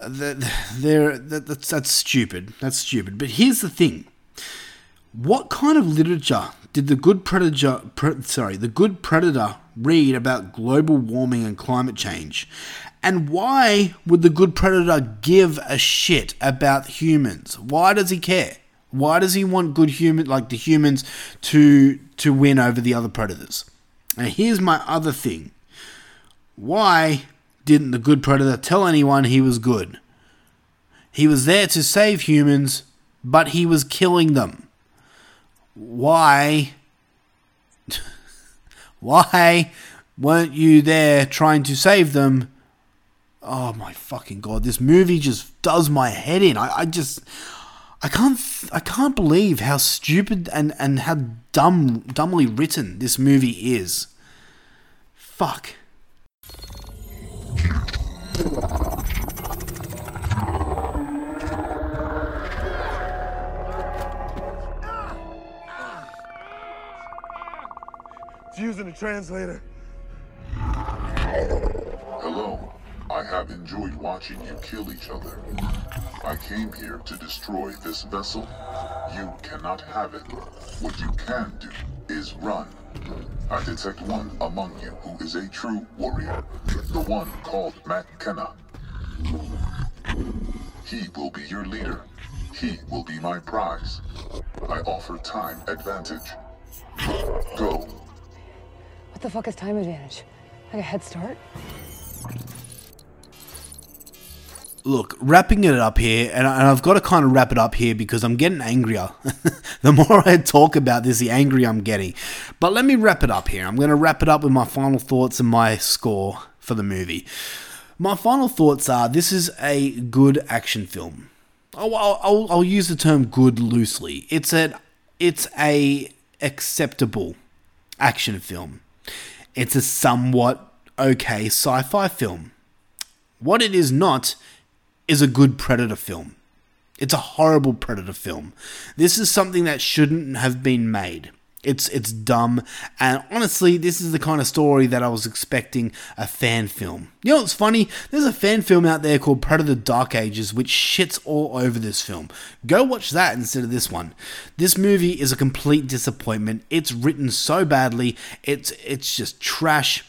Uh, there, that's, that's stupid. That's stupid. But here's the thing: what kind of literature did the good predator, pre, sorry, the good predator read about global warming and climate change? And why would the good predator give a shit about humans? Why does he care? Why does he want good human like the humans to to win over the other predators? And here's my other thing. Why didn't the good predator tell anyone he was good? He was there to save humans, but he was killing them. Why? Why weren't you there trying to save them? Oh my fucking god! This movie just does my head in. I, I just, I can't, I can't believe how stupid and and how dumb, dumbly written this movie is. Fuck. It's using a translator. Hello. I have enjoyed watching you kill each other. I came here to destroy this vessel. You cannot have it. What you can do is run. I detect one among you who is a true warrior. The one called Matt Kenna. He will be your leader. He will be my prize. I offer time advantage. Go. What the fuck is time advantage? Like a head start? Look, wrapping it up here, and, I, have got to kind of wrap it up here because I'm getting angrier. the more I talk about this, the angrier I'm getting. But let me wrap it up here. I'm going to wrap it up with my final thoughts and my score for the movie. My final thoughts are this is a good action film. Oh, I'll, I'll, I'll use the term good loosely. It's a, it's a acceptable action film. It's a somewhat okay sci-fi film. What it is not is a good Predator film. It's a horrible Predator film. This is something that shouldn't have been made. It's it's dumb, and honestly, this is the kind of story that I was expecting a fan film. You know what's funny? There's a fan film out there called Predator Dark Ages, which shits all over this film. Go watch that instead of this one. This movie is a complete disappointment. It's written so badly. It's it's just trash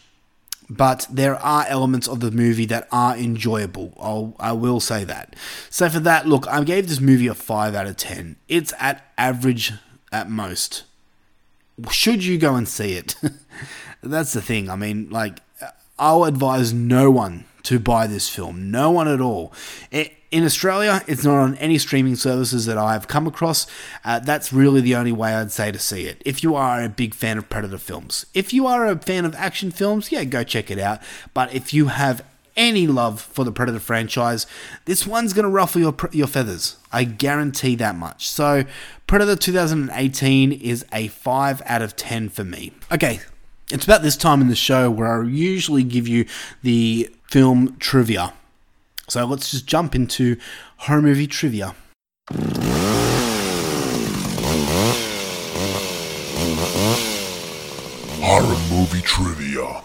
but there are elements of the movie that are enjoyable. I'll, I will say that. So for that, look, I gave this movie a 5 out of 10. It's at average at most. Should you go and see it? That's the thing. I mean, like, I'll advise no one to buy this film. No one at all. It, in Australia, it's not on any streaming services that I've come across. Uh, that's really the only way I'd say to see it. If you are a big fan of Predator films, if you are a fan of action films, yeah, go check it out. But if you have any love for the Predator franchise, this one's going to ruffle your, your feathers. I guarantee that much. So, Predator 2018 is a 5 out of 10 for me. Okay, it's about this time in the show where I usually give you the film trivia. So let's just jump into horror movie trivia. Horror movie trivia.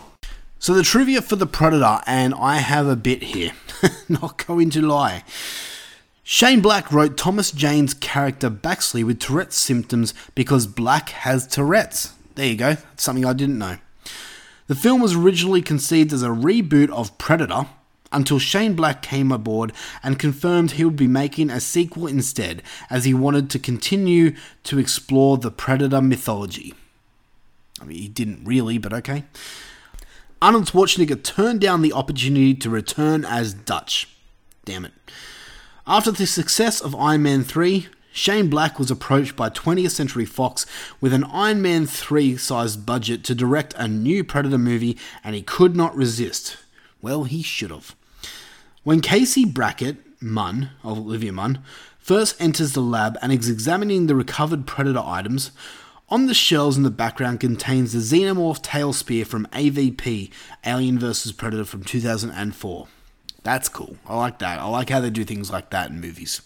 So the trivia for the Predator, and I have a bit here. Not going to lie. Shane Black wrote Thomas Jane's character Baxley with Tourette's symptoms because Black has Tourette's. There you go. something I didn't know. The film was originally conceived as a reboot of Predator until Shane Black came aboard and confirmed he would be making a sequel instead, as he wanted to continue to explore the Predator mythology. I mean, he didn't really, but okay. Arnold Schwarzenegger turned down the opportunity to return as Dutch. Damn it. After the success of Iron Man 3, Shane Black was approached by 20th Century Fox with an Iron Man 3 sized budget to direct a new Predator movie, and he could not resist. Well, he should have. When Casey Brackett, Munn, of Olivia Munn, first enters the lab and is examining the recovered Predator items, on the shelves in the background contains the Xenomorph tail spear from AVP, Alien vs. Predator from 2004. That's cool. I like that. I like how they do things like that in movies.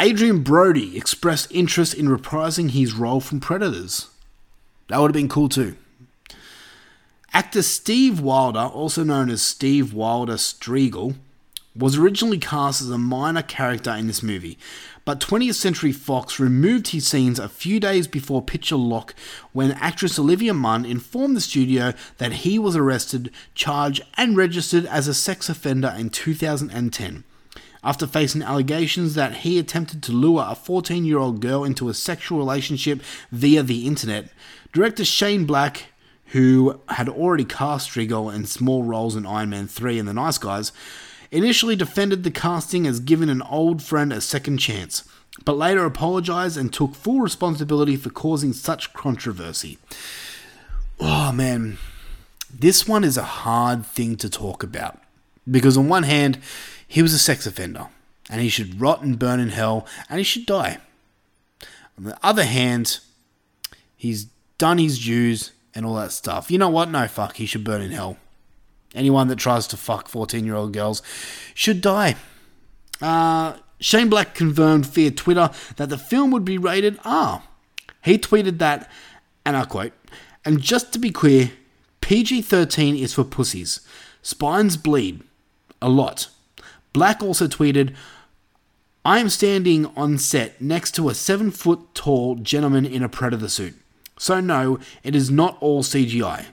Adrien Brody expressed interest in reprising his role from Predators. That would have been cool too. Actor Steve Wilder, also known as Steve Wilder Striegel, was originally cast as a minor character in this movie, but 20th Century Fox removed his scenes a few days before picture lock when actress Olivia Munn informed the studio that he was arrested, charged, and registered as a sex offender in 2010. After facing allegations that he attempted to lure a 14 year old girl into a sexual relationship via the internet, director Shane Black, who had already cast Striegel in small roles in Iron Man 3 and The Nice Guys, initially defended the casting as giving an old friend a second chance, but later apologized and took full responsibility for causing such controversy. Oh man, this one is a hard thing to talk about. Because on one hand, he was a sex offender, and he should rot and burn in hell, and he should die. On the other hand, he's done his dues and all that stuff. You know what? No, fuck, he should burn in hell. Anyone that tries to fuck 14 year old girls should die. Uh, Shane Black confirmed via Twitter that the film would be rated R. He tweeted that, and I quote, and just to be clear, PG 13 is for pussies. Spines bleed. A lot. Black also tweeted, I am standing on set next to a seven foot tall gentleman in a predator suit. So, no, it is not all CGI.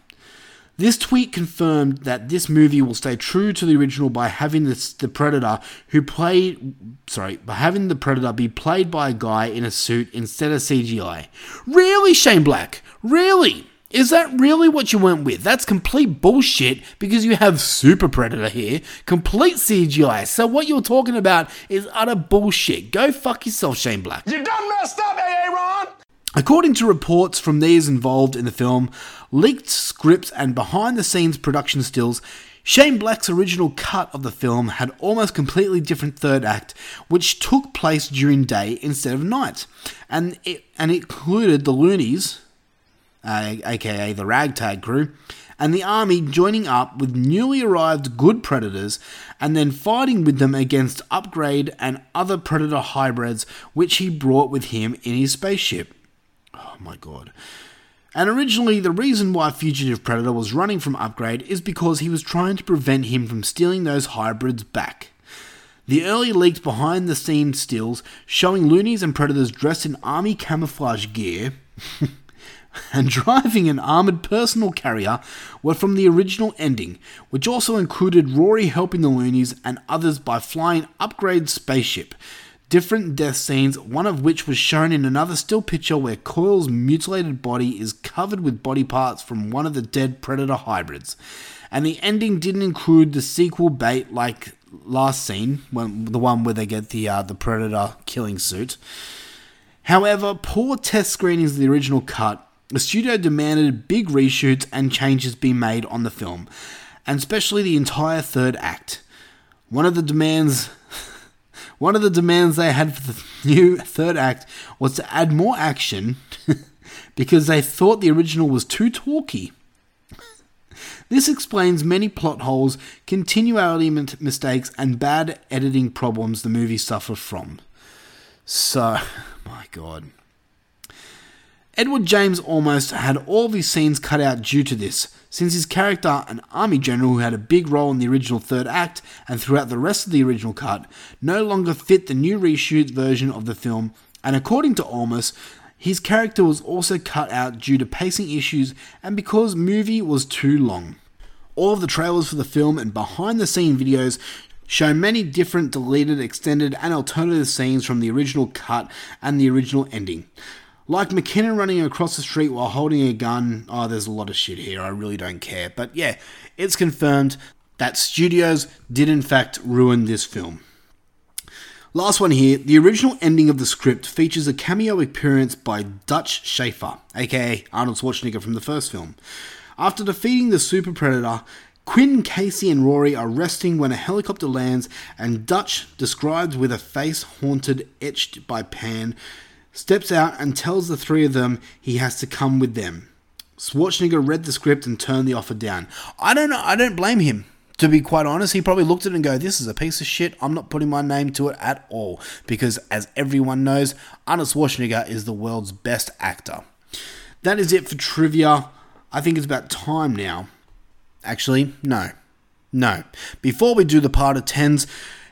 This tweet confirmed that this movie will stay true to the original by having this, the Predator who played, sorry, by having the Predator be played by a guy in a suit instead of CGI. Really, Shane Black? Really? Is that really what you went with? That's complete bullshit because you have Super Predator here, complete CGI. So what you're talking about is utter bullshit. Go fuck yourself, Shane Black. You done messed up, AA Ron! According to reports from these involved in the film, leaked scripts, and behind the scenes production stills, Shane Black's original cut of the film had almost completely different third act, which took place during day instead of night, and it, and it included the Loonies, uh, aka the Ragtag Crew, and the army joining up with newly arrived good predators and then fighting with them against Upgrade and other predator hybrids which he brought with him in his spaceship. Oh my god. And originally, the reason why Fugitive Predator was running from Upgrade is because he was trying to prevent him from stealing those hybrids back. The early leaked behind the scenes stills showing loonies and predators dressed in army camouflage gear and driving an armored personal carrier were from the original ending, which also included Rory helping the loonies and others by flying Upgrade's spaceship different death scenes, one of which was shown in another still picture where Coyle's mutilated body is covered with body parts from one of the dead Predator hybrids. And the ending didn't include the sequel bait like last scene, when, the one where they get the uh, the Predator killing suit. However, poor test screenings of the original cut, the studio demanded big reshoots and changes be made on the film, and especially the entire third act. One of the demands one of the demands they had for the new third act was to add more action because they thought the original was too talky. This explains many plot holes, continuity mistakes, and bad editing problems the movie suffered from. So, my god. Edward James almost had all these scenes cut out due to this, since his character, an army general who had a big role in the original third act and throughout the rest of the original cut, no longer fit the new reshoot version of the film, and according to Olmos, His character was also cut out due to pacing issues and because movie was too long. All of the trailers for the film and behind the scene videos show many different deleted, extended, and alternative scenes from the original cut and the original ending. Like McKenna running across the street while holding a gun. Oh, there's a lot of shit here. I really don't care. But yeah, it's confirmed that studios did in fact ruin this film. Last one here. The original ending of the script features a cameo appearance by Dutch Schaefer, aka Arnold Schwarzenegger from the first film. After defeating the Super Predator, Quinn, Casey, and Rory are resting when a helicopter lands, and Dutch, described with a face haunted, etched by Pan, steps out and tells the three of them he has to come with them. Schwarzenegger read the script and turned the offer down. I don't know. I don't blame him. To be quite honest, he probably looked at it and go, "This is a piece of shit. I'm not putting my name to it at all." Because, as everyone knows, Arnold Schwarzenegger is the world's best actor. That is it for trivia. I think it's about time now. Actually, no. No. Before we do the part of tens,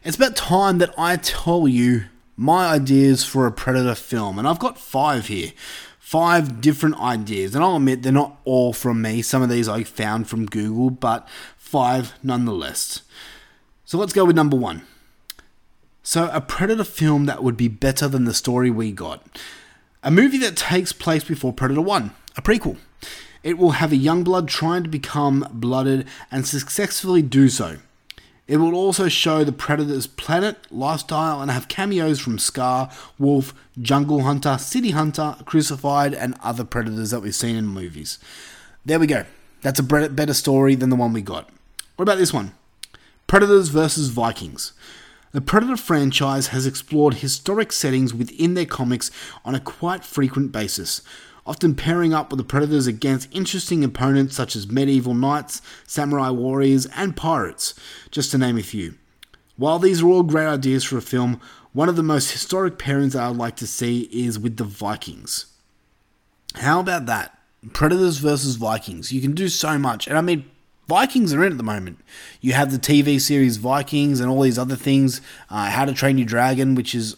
it's about time that I tell you my ideas for a Predator film. And I've got five here. Five different ideas. And I'll admit they're not all from me. Some of these I found from Google, but five nonetheless. So let's go with number one. So, a Predator film that would be better than the story we got. A movie that takes place before Predator 1, a prequel. It will have a young blood trying to become blooded and successfully do so. It will also show the Predator's planet, lifestyle, and have cameos from Scar, Wolf, Jungle Hunter, City Hunter, Crucified, and other Predators that we've seen in movies. There we go. That's a better story than the one we got. What about this one? Predators vs. Vikings. The Predator franchise has explored historic settings within their comics on a quite frequent basis, often pairing up with the Predators against interesting opponents such as medieval knights, samurai warriors, and pirates, just to name a few. While these are all great ideas for a film, one of the most historic pairings that I'd like to see is with the Vikings. How about that? Predators versus Vikings. You can do so much. And I mean, Vikings are in at the moment. You have the TV series Vikings and all these other things. Uh, How to Train Your Dragon, which is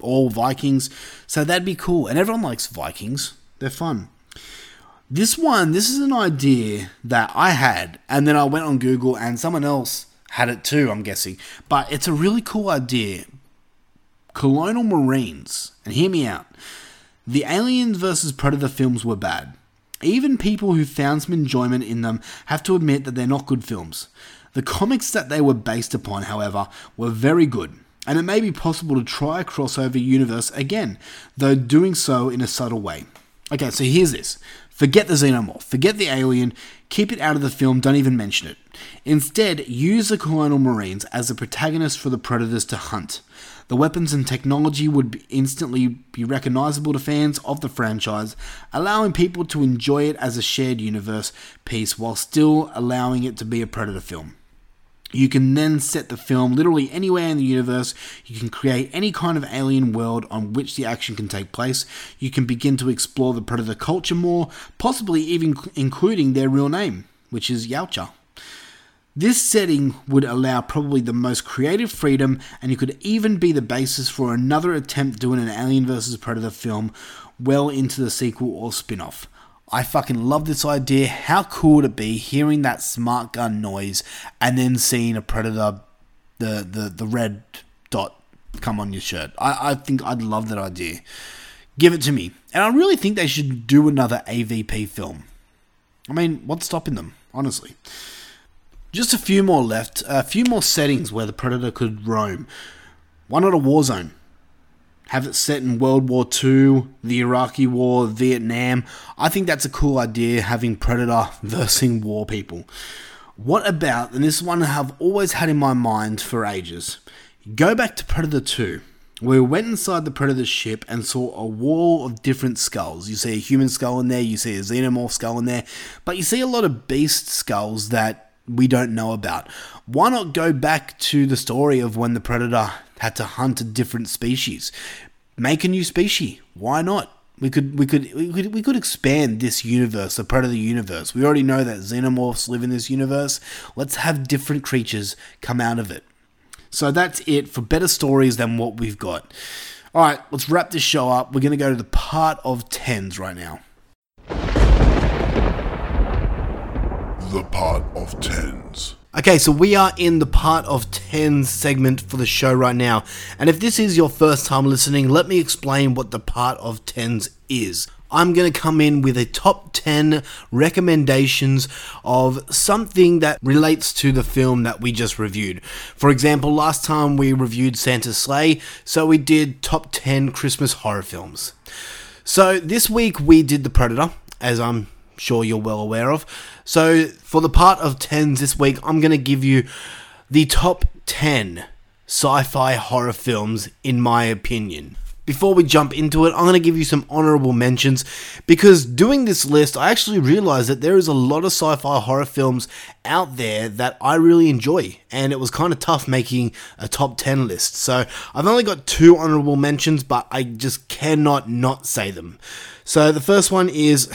all Vikings. So that'd be cool. And everyone likes Vikings. They're fun. This one, this is an idea that I had, and then I went on Google and someone else had it too, I'm guessing. But it's a really cool idea. Colonial Marines, and hear me out. The Aliens vs. Predator films were bad. Even people who found some enjoyment in them have to admit that they're not good films. The comics that they were based upon, however, were very good, and it may be possible to try a crossover universe again, though doing so in a subtle way. Okay, so here's this. Forget the xenomorph, forget the alien, keep it out of the film, don't even mention it. Instead, use the Colonial Marines as the protagonist for the Predators to hunt. The weapons and technology would instantly be recognizable to fans of the franchise, allowing people to enjoy it as a shared universe piece while still allowing it to be a Predator film. You can then set the film literally anywhere in the universe. You can create any kind of alien world on which the action can take place. You can begin to explore the predator culture more, possibly even including their real name, which is Yautja. This setting would allow probably the most creative freedom, and it could even be the basis for another attempt doing an Alien vs. Predator film well into the sequel or spin off. I fucking love this idea. How cool would it be hearing that smart gun noise and then seeing a predator, the the, the red dot come on your shirt? I, I think I'd love that idea. Give it to me. And I really think they should do another AVP film. I mean, what's stopping them, honestly? Just a few more left, a few more settings where the predator could roam. Why not a war zone? Have it set in World War II, the Iraqi War, Vietnam. I think that's a cool idea, having Predator versing war people. What about, and this one I've always had in my mind for ages, go back to Predator 2. We went inside the Predator's ship and saw a wall of different skulls. You see a human skull in there, you see a xenomorph skull in there, but you see a lot of beast skulls that we don't know about. Why not go back to the story of when the Predator had to hunt a different species. Make a new species. Why not? We could we could we could we could expand this universe, the Predator universe. We already know that xenomorphs live in this universe. Let's have different creatures come out of it. So that's it for better stories than what we've got. All right, let's wrap this show up. We're going to go to the part of tens right now. The part of tens. Okay, so we are in the part of 10 segment for the show right now. And if this is your first time listening, let me explain what the part of 10s is. I'm going to come in with a top 10 recommendations of something that relates to the film that we just reviewed. For example, last time we reviewed Santa's Slay, so we did top 10 Christmas horror films. So this week we did The Predator, as I'm sure you're well aware of. So for the part of 10s this week, I'm going to give you the top 10 sci fi horror films, in my opinion. Before we jump into it, I'm going to give you some honorable mentions because doing this list, I actually realized that there is a lot of sci fi horror films out there that I really enjoy, and it was kind of tough making a top 10 list. So I've only got two honorable mentions, but I just cannot not say them. So the first one is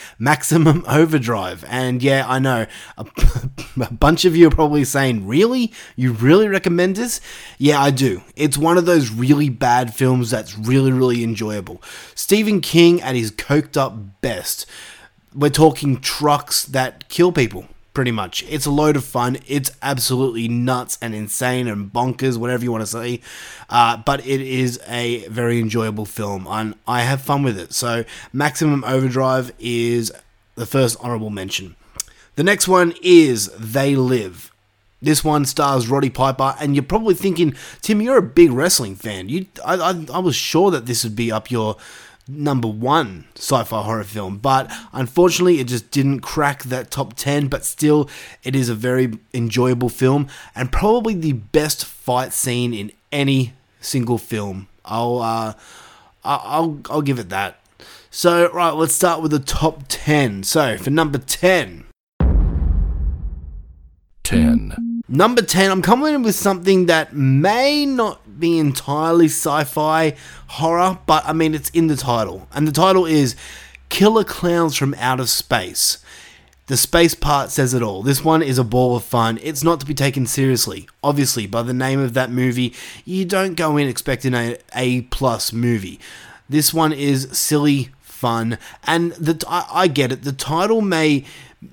Maximum Overdrive. And yeah, I know a, a, bunch of you are probably saying, Really? You really recommend this? Yeah, I do. It's one of those really bad films that's really, really enjoyable. Stephen King at his coked up best. We're talking trucks that kill people pretty much. It's a load of fun. It's absolutely nuts and insane and bonkers, whatever you want to say. Uh, but it is a very enjoyable film, and I have fun with it. So, Maximum Overdrive is the first honorable mention. The next one is They Live. This one stars Roddy Piper, and you're probably thinking, Tim, you're a big wrestling fan. You, I, I, I was sure that this would be up your number one sci-fi horror film but unfortunately it just didn't crack that top 10 but still it is a very enjoyable film and probably the best fight scene in any single film. I'll uh i'll i'll give it that. So right let's start with the top 10 so for number 10 10 number 10 i'm coming in with something that may not be entirely sci-fi horror, but I mean it's in the title. And the title is Killer Clowns from Outer Space. The space part says it all. This one is a ball of fun. It's not to be taken seriously. Obviously, by the name of that movie, you don't go in expecting a A plus movie. This one is silly fun, and the I, I get it. The title may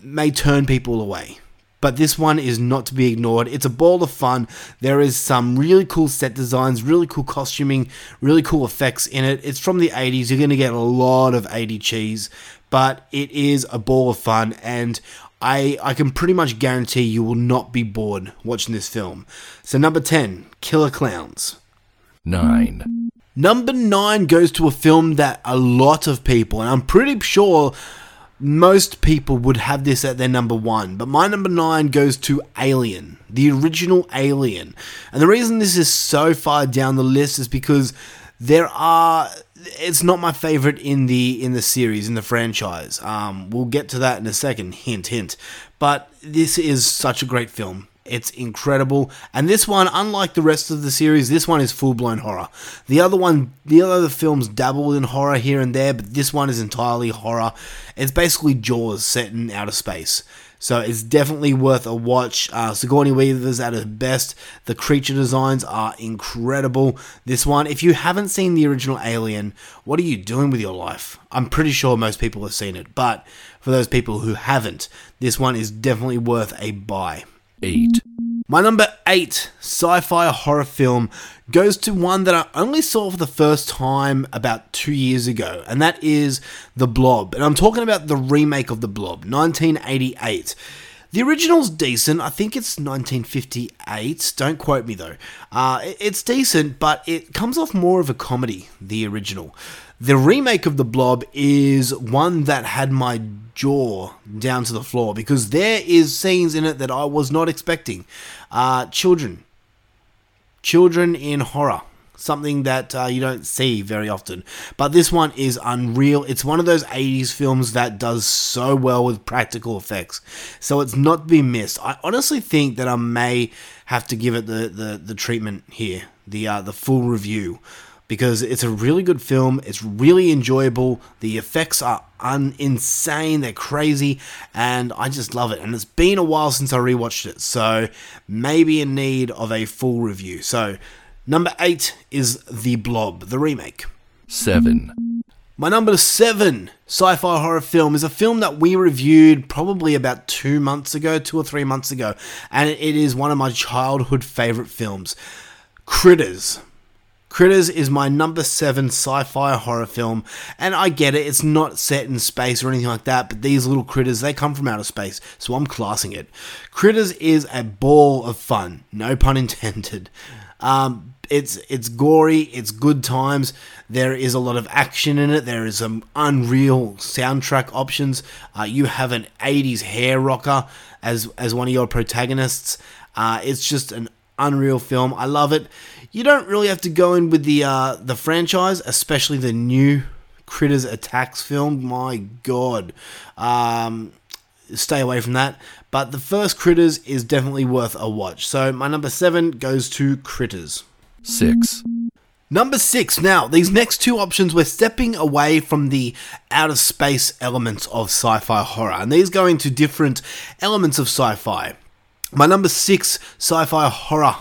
may turn people away but this one is not to be ignored. It's a ball of fun. There is some really cool set designs, really cool costuming, really cool effects in it. It's from the 80s. You're going to get a lot of 80 cheese, but it is a ball of fun and I, I can pretty much guarantee you will not be bored watching this film. So, number 10, Killer Clowns. 9. Number 9 goes to a film that a lot of people, and I'm pretty sure most people would have this at their number one, but my number nine goes to Alien, the original Alien. And the reason this is so far down the list is because there are it's not my favorite in the in the series in the franchise. Um, we'll get to that in a second. Hint, hint. But this is such a great film. It's incredible. And this one, unlike the rest of the series, this one is full blown horror. The other one, the other films dabble in horror here and there, but this one is entirely horror. It's basically Jaws set in outer space. So it's definitely worth a watch. Uh, Sigourney Weaver's at her best. The creature designs are incredible. This one, if you haven't seen the original Alien, what are you doing with your life? I'm pretty sure most people have seen it, but for those people who haven't, this one is definitely worth a buy. 8. My number 8 sci fi horror film goes to one that I only saw for the first time about two years ago, and that is The Blob. And I'm talking about the remake of The Blob, 1988. The original's decent. I think it's 1958. Don't quote me though. Uh, it's decent, but it comes off more of a comedy, the original. The remake of The Blob is one that had my jaw down to the floor because there is scenes in it that I was not expecting. Uh, children. Children in horror something that uh, you don't see very often. But this one is unreal. It's one of those 80s films that does so well with practical effects. So it's not to be missed. I honestly think that I may have to give it the, the, the treatment here, the, uh, the full review. Because it's a really good film, it's really enjoyable. The effects are un- insane, they're crazy, and I just love it. And it's been a while since I rewatched it, so maybe in need of a full review. So Number eight is The Blob, the remake. 7. My number seven sci fi horror film is a film that we reviewed probably about two months ago, two or three months ago, and it is one of my childhood favorite films Critters. Critters is my number seven sci fi horror film, and I get it, it's not set in space or anything like that, but these little critters, they come from outer space, so I'm classing it. Critters is a ball of fun, no pun intended. Um, it's it's gory, it's good times. There is a lot of action in it. There is some unreal soundtrack options. Uh, you have an '80s hair rocker as as one of your protagonists. Uh, it's just an unreal film. I love it. You don't really have to go in with the uh, the franchise, especially the new Critters Attacks film. My God, um, stay away from that. But the first Critters is definitely worth a watch. So my number seven goes to Critters. 6. Number six. Now, these next two options, we're stepping away from the out of space elements of sci fi horror, and these go into different elements of sci fi. My number six sci fi horror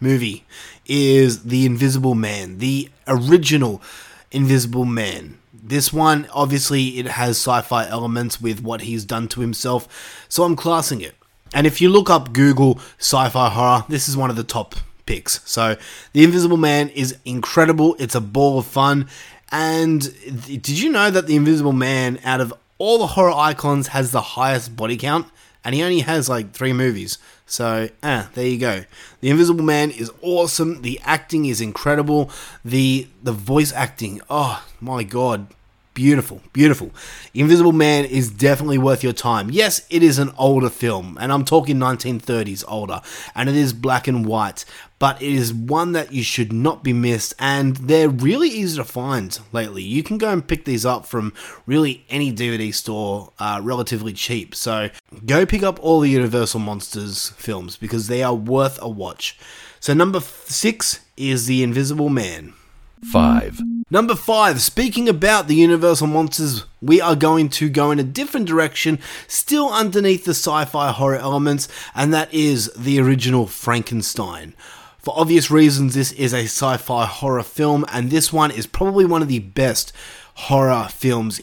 movie is The Invisible Man, the original Invisible Man. This one, obviously, it has sci fi elements with what he's done to himself, so I'm classing it. And if you look up Google sci fi horror, this is one of the top picks. So, The Invisible Man is incredible. It's a ball of fun. And did you know that The Invisible Man, out of all the horror icons, has the highest body count? And he only has like three movies. So, ah, there you go. The Invisible Man is awesome. The acting is incredible. The the voice acting, oh my god, Beautiful, beautiful. Invisible Man is definitely worth your time. Yes, it is an older film, and I'm talking 1930s older, and it is black and white, but it is one that you should not be missed, and they're really easy to find lately. You can go and pick these up from really any DVD store uh, relatively cheap. So go pick up all the Universal Monsters films because they are worth a watch. So, number six is The Invisible Man. 5. Number five, speaking about the Universal Monsters, we are going to go in a different direction, still underneath the sci fi horror elements, and that is the original Frankenstein. For obvious reasons, this is a sci fi horror film, and this one is probably one of the best horror films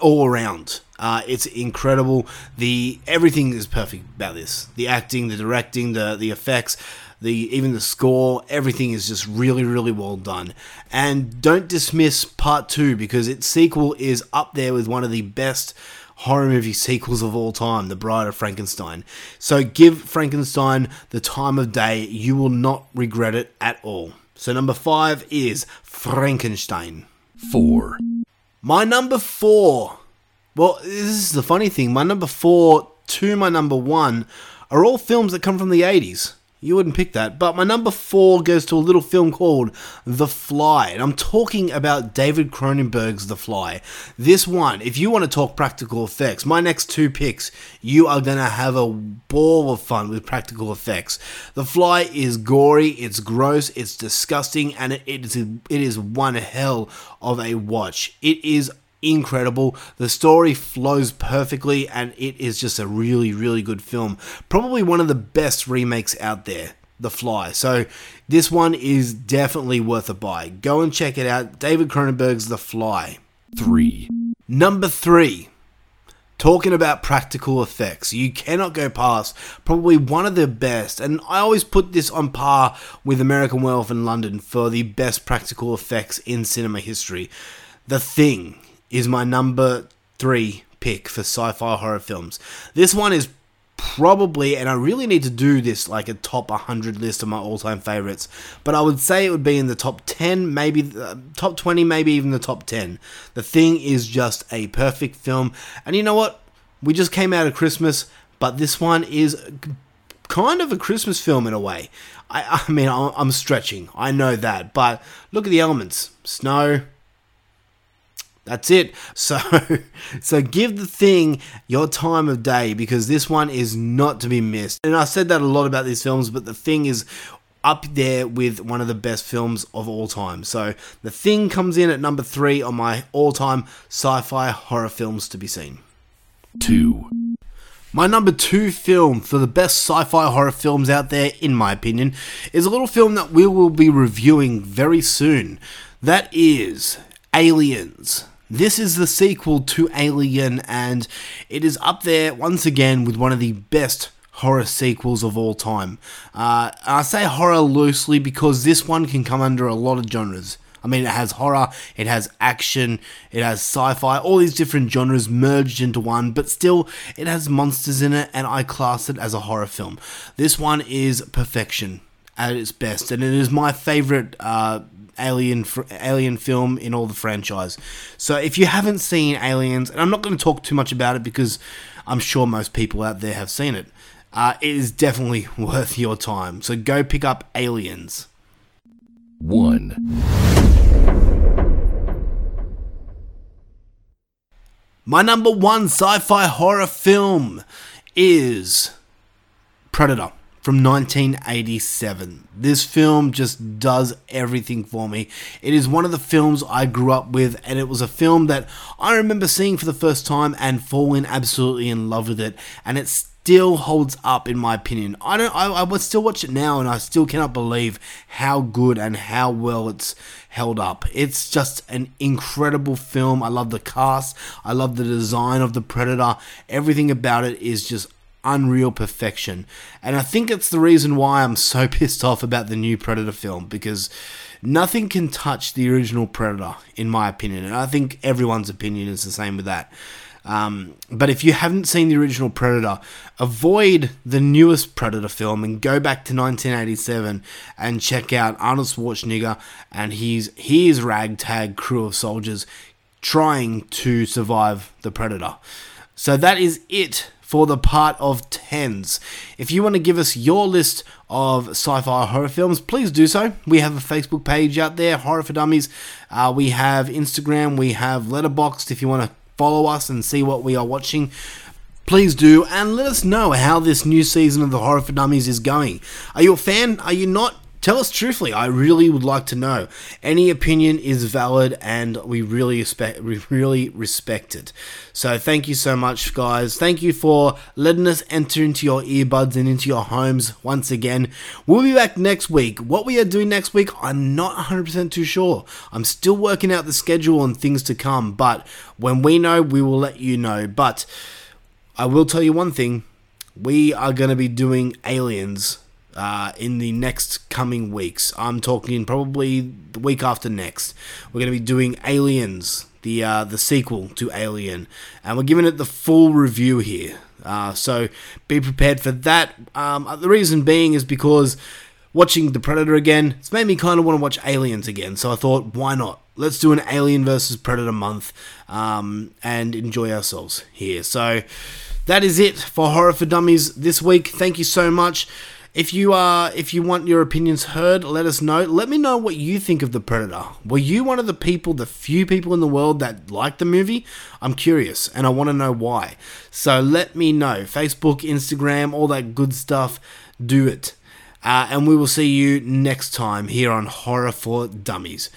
all around. Uh, it's incredible. The everything is perfect about this. The acting, the directing, the the effects the even the score, everything is just really, really well done. And don't dismiss part two because its sequel is up there with one of the best horror movie sequels of all time, The Bride of Frankenstein. So give Frankenstein the time of day, you will not regret it at all. So number five is Frankenstein. 4. My number four. Well, this is the funny thing. My number four to my number one are all films that come from the 80s. You wouldn't pick that. But my number four goes to a little film called The Fly. And I'm talking about David Cronenberg's The Fly. This one, if you want to talk practical effects, my next two picks, you are going to have a ball of fun with practical effects. The Fly is gory, it's gross, it's disgusting, and it is, it is one hell of a watch. It is incredible. The story flows perfectly, and it is just a really, really good film. Probably one of the best remakes out there. The Fly. So, this one is definitely worth a buy. Go and check it out. David Cronenberg's The Fly. 3. Number 3. Talking about practical effects, you cannot go past probably one of the best, and I always put this on par with American Werewolf in London for the best practical effects in cinema history. The Thing is my number three pick for sci-fi horror films. This one is probably, and I really need to do this like a top 100 list of my all-time favorites, but I would say it would be in the top 10, maybe the top 20, maybe even the top 10. The thing is just a perfect film, and you know what? We just came out of Christmas, but this one is kind of a Christmas film in a way. I, I mean, I'm stretching, I know that, but look at the elements: snow, that's it. So so give the thing your time of day because this one is not to be missed. And I said that a lot about these films, but the thing is up there with one of the best films of all time. So the thing comes in at number 3 on my all-time sci-fi horror films to be seen. 2. My number two film for the best sci fi horror films out there, in my opinion, is a little film that we will be reviewing very soon. That is Aliens. This is the sequel to Alien, and it is up there once again with one of the best horror sequels of all time. Uh, I say horror loosely because this one can come under a lot of genres. I mean, it has horror, it has action, it has sci fi, all these different genres merged into one, but still, it has monsters in it, and I class it as a horror film. This one is perfection at its best, and it is my favorite. Uh, alien fr- alien film in all the franchise. So if you haven't seen Aliens, and I'm not going to talk too much about it because I'm sure most people out there have seen it, uh, it is definitely worth your time. So go pick up Aliens. 1. My number one sci fi horror film is Predator from 1987. This film just does everything for me. It is one of the films I grew up with, and it was a film that I remember seeing for the first time and falling absolutely in love with it. And it still holds up, in my opinion. I don't. I, I would still watch it now, and I still cannot believe how good and how well it's held up. It's just an incredible film. I love the cast. I love the design of the Predator. Everything about it is just unreal perfection. And I think it's the reason why I'm so pissed off about the new Predator film because nothing can touch the original Predator, in my opinion. And I think everyone's opinion is the same with that. Um, but if you haven't seen the original Predator, avoid the newest Predator film and go back to 1987 and check out Arnold Schwarzenegger and his his ragtag crew of soldiers trying to survive the Predator. So that is it for the part of tens. If you want to give us your list of sci-fi horror films, please do so. We have a Facebook page out there, Horror for Dummies. Uh, we have Instagram. We have Letterboxd. If you want to follow us and see what we are watching. Please do, and let us know how this new season of the Horror for Dummies is going. Are you a fan? Are you not? Tell us truthfully. I really would like to know. Any opinion is valid, and we really respect, we really respect it. So thank you so much, guys. Thank you for letting us enter into your earbuds and into your homes once again. We'll be back next week. What we are doing next week, I'm not 100% too sure. I'm still working out the schedule and things to come, but when we know, we will let you know. But I will tell you one thing. We are going to be doing Aliens uh, in the next coming weeks. I'm talking probably the week after next. We're going to be doing Aliens, the uh, the sequel to Alien, and we're giving it the full review here. Uh, so be prepared for that. Um, the reason being is because watching The Predator again, it's made me kind of want to watch Aliens again. So I thought, why not? Let's do an Alien versus Predator month um, and enjoy ourselves here. So that is it for Horror for Dummies this week. Thank you so much. If you are, if you want your opinions heard, let us know. Let me know what you think of the Predator. Were you one of the people, the few people in the world that liked the movie? I'm curious, and I want to know why. So let me know. Facebook, Instagram, all that good stuff. Do it, uh, and we will see you next time here on Horror for Dummies.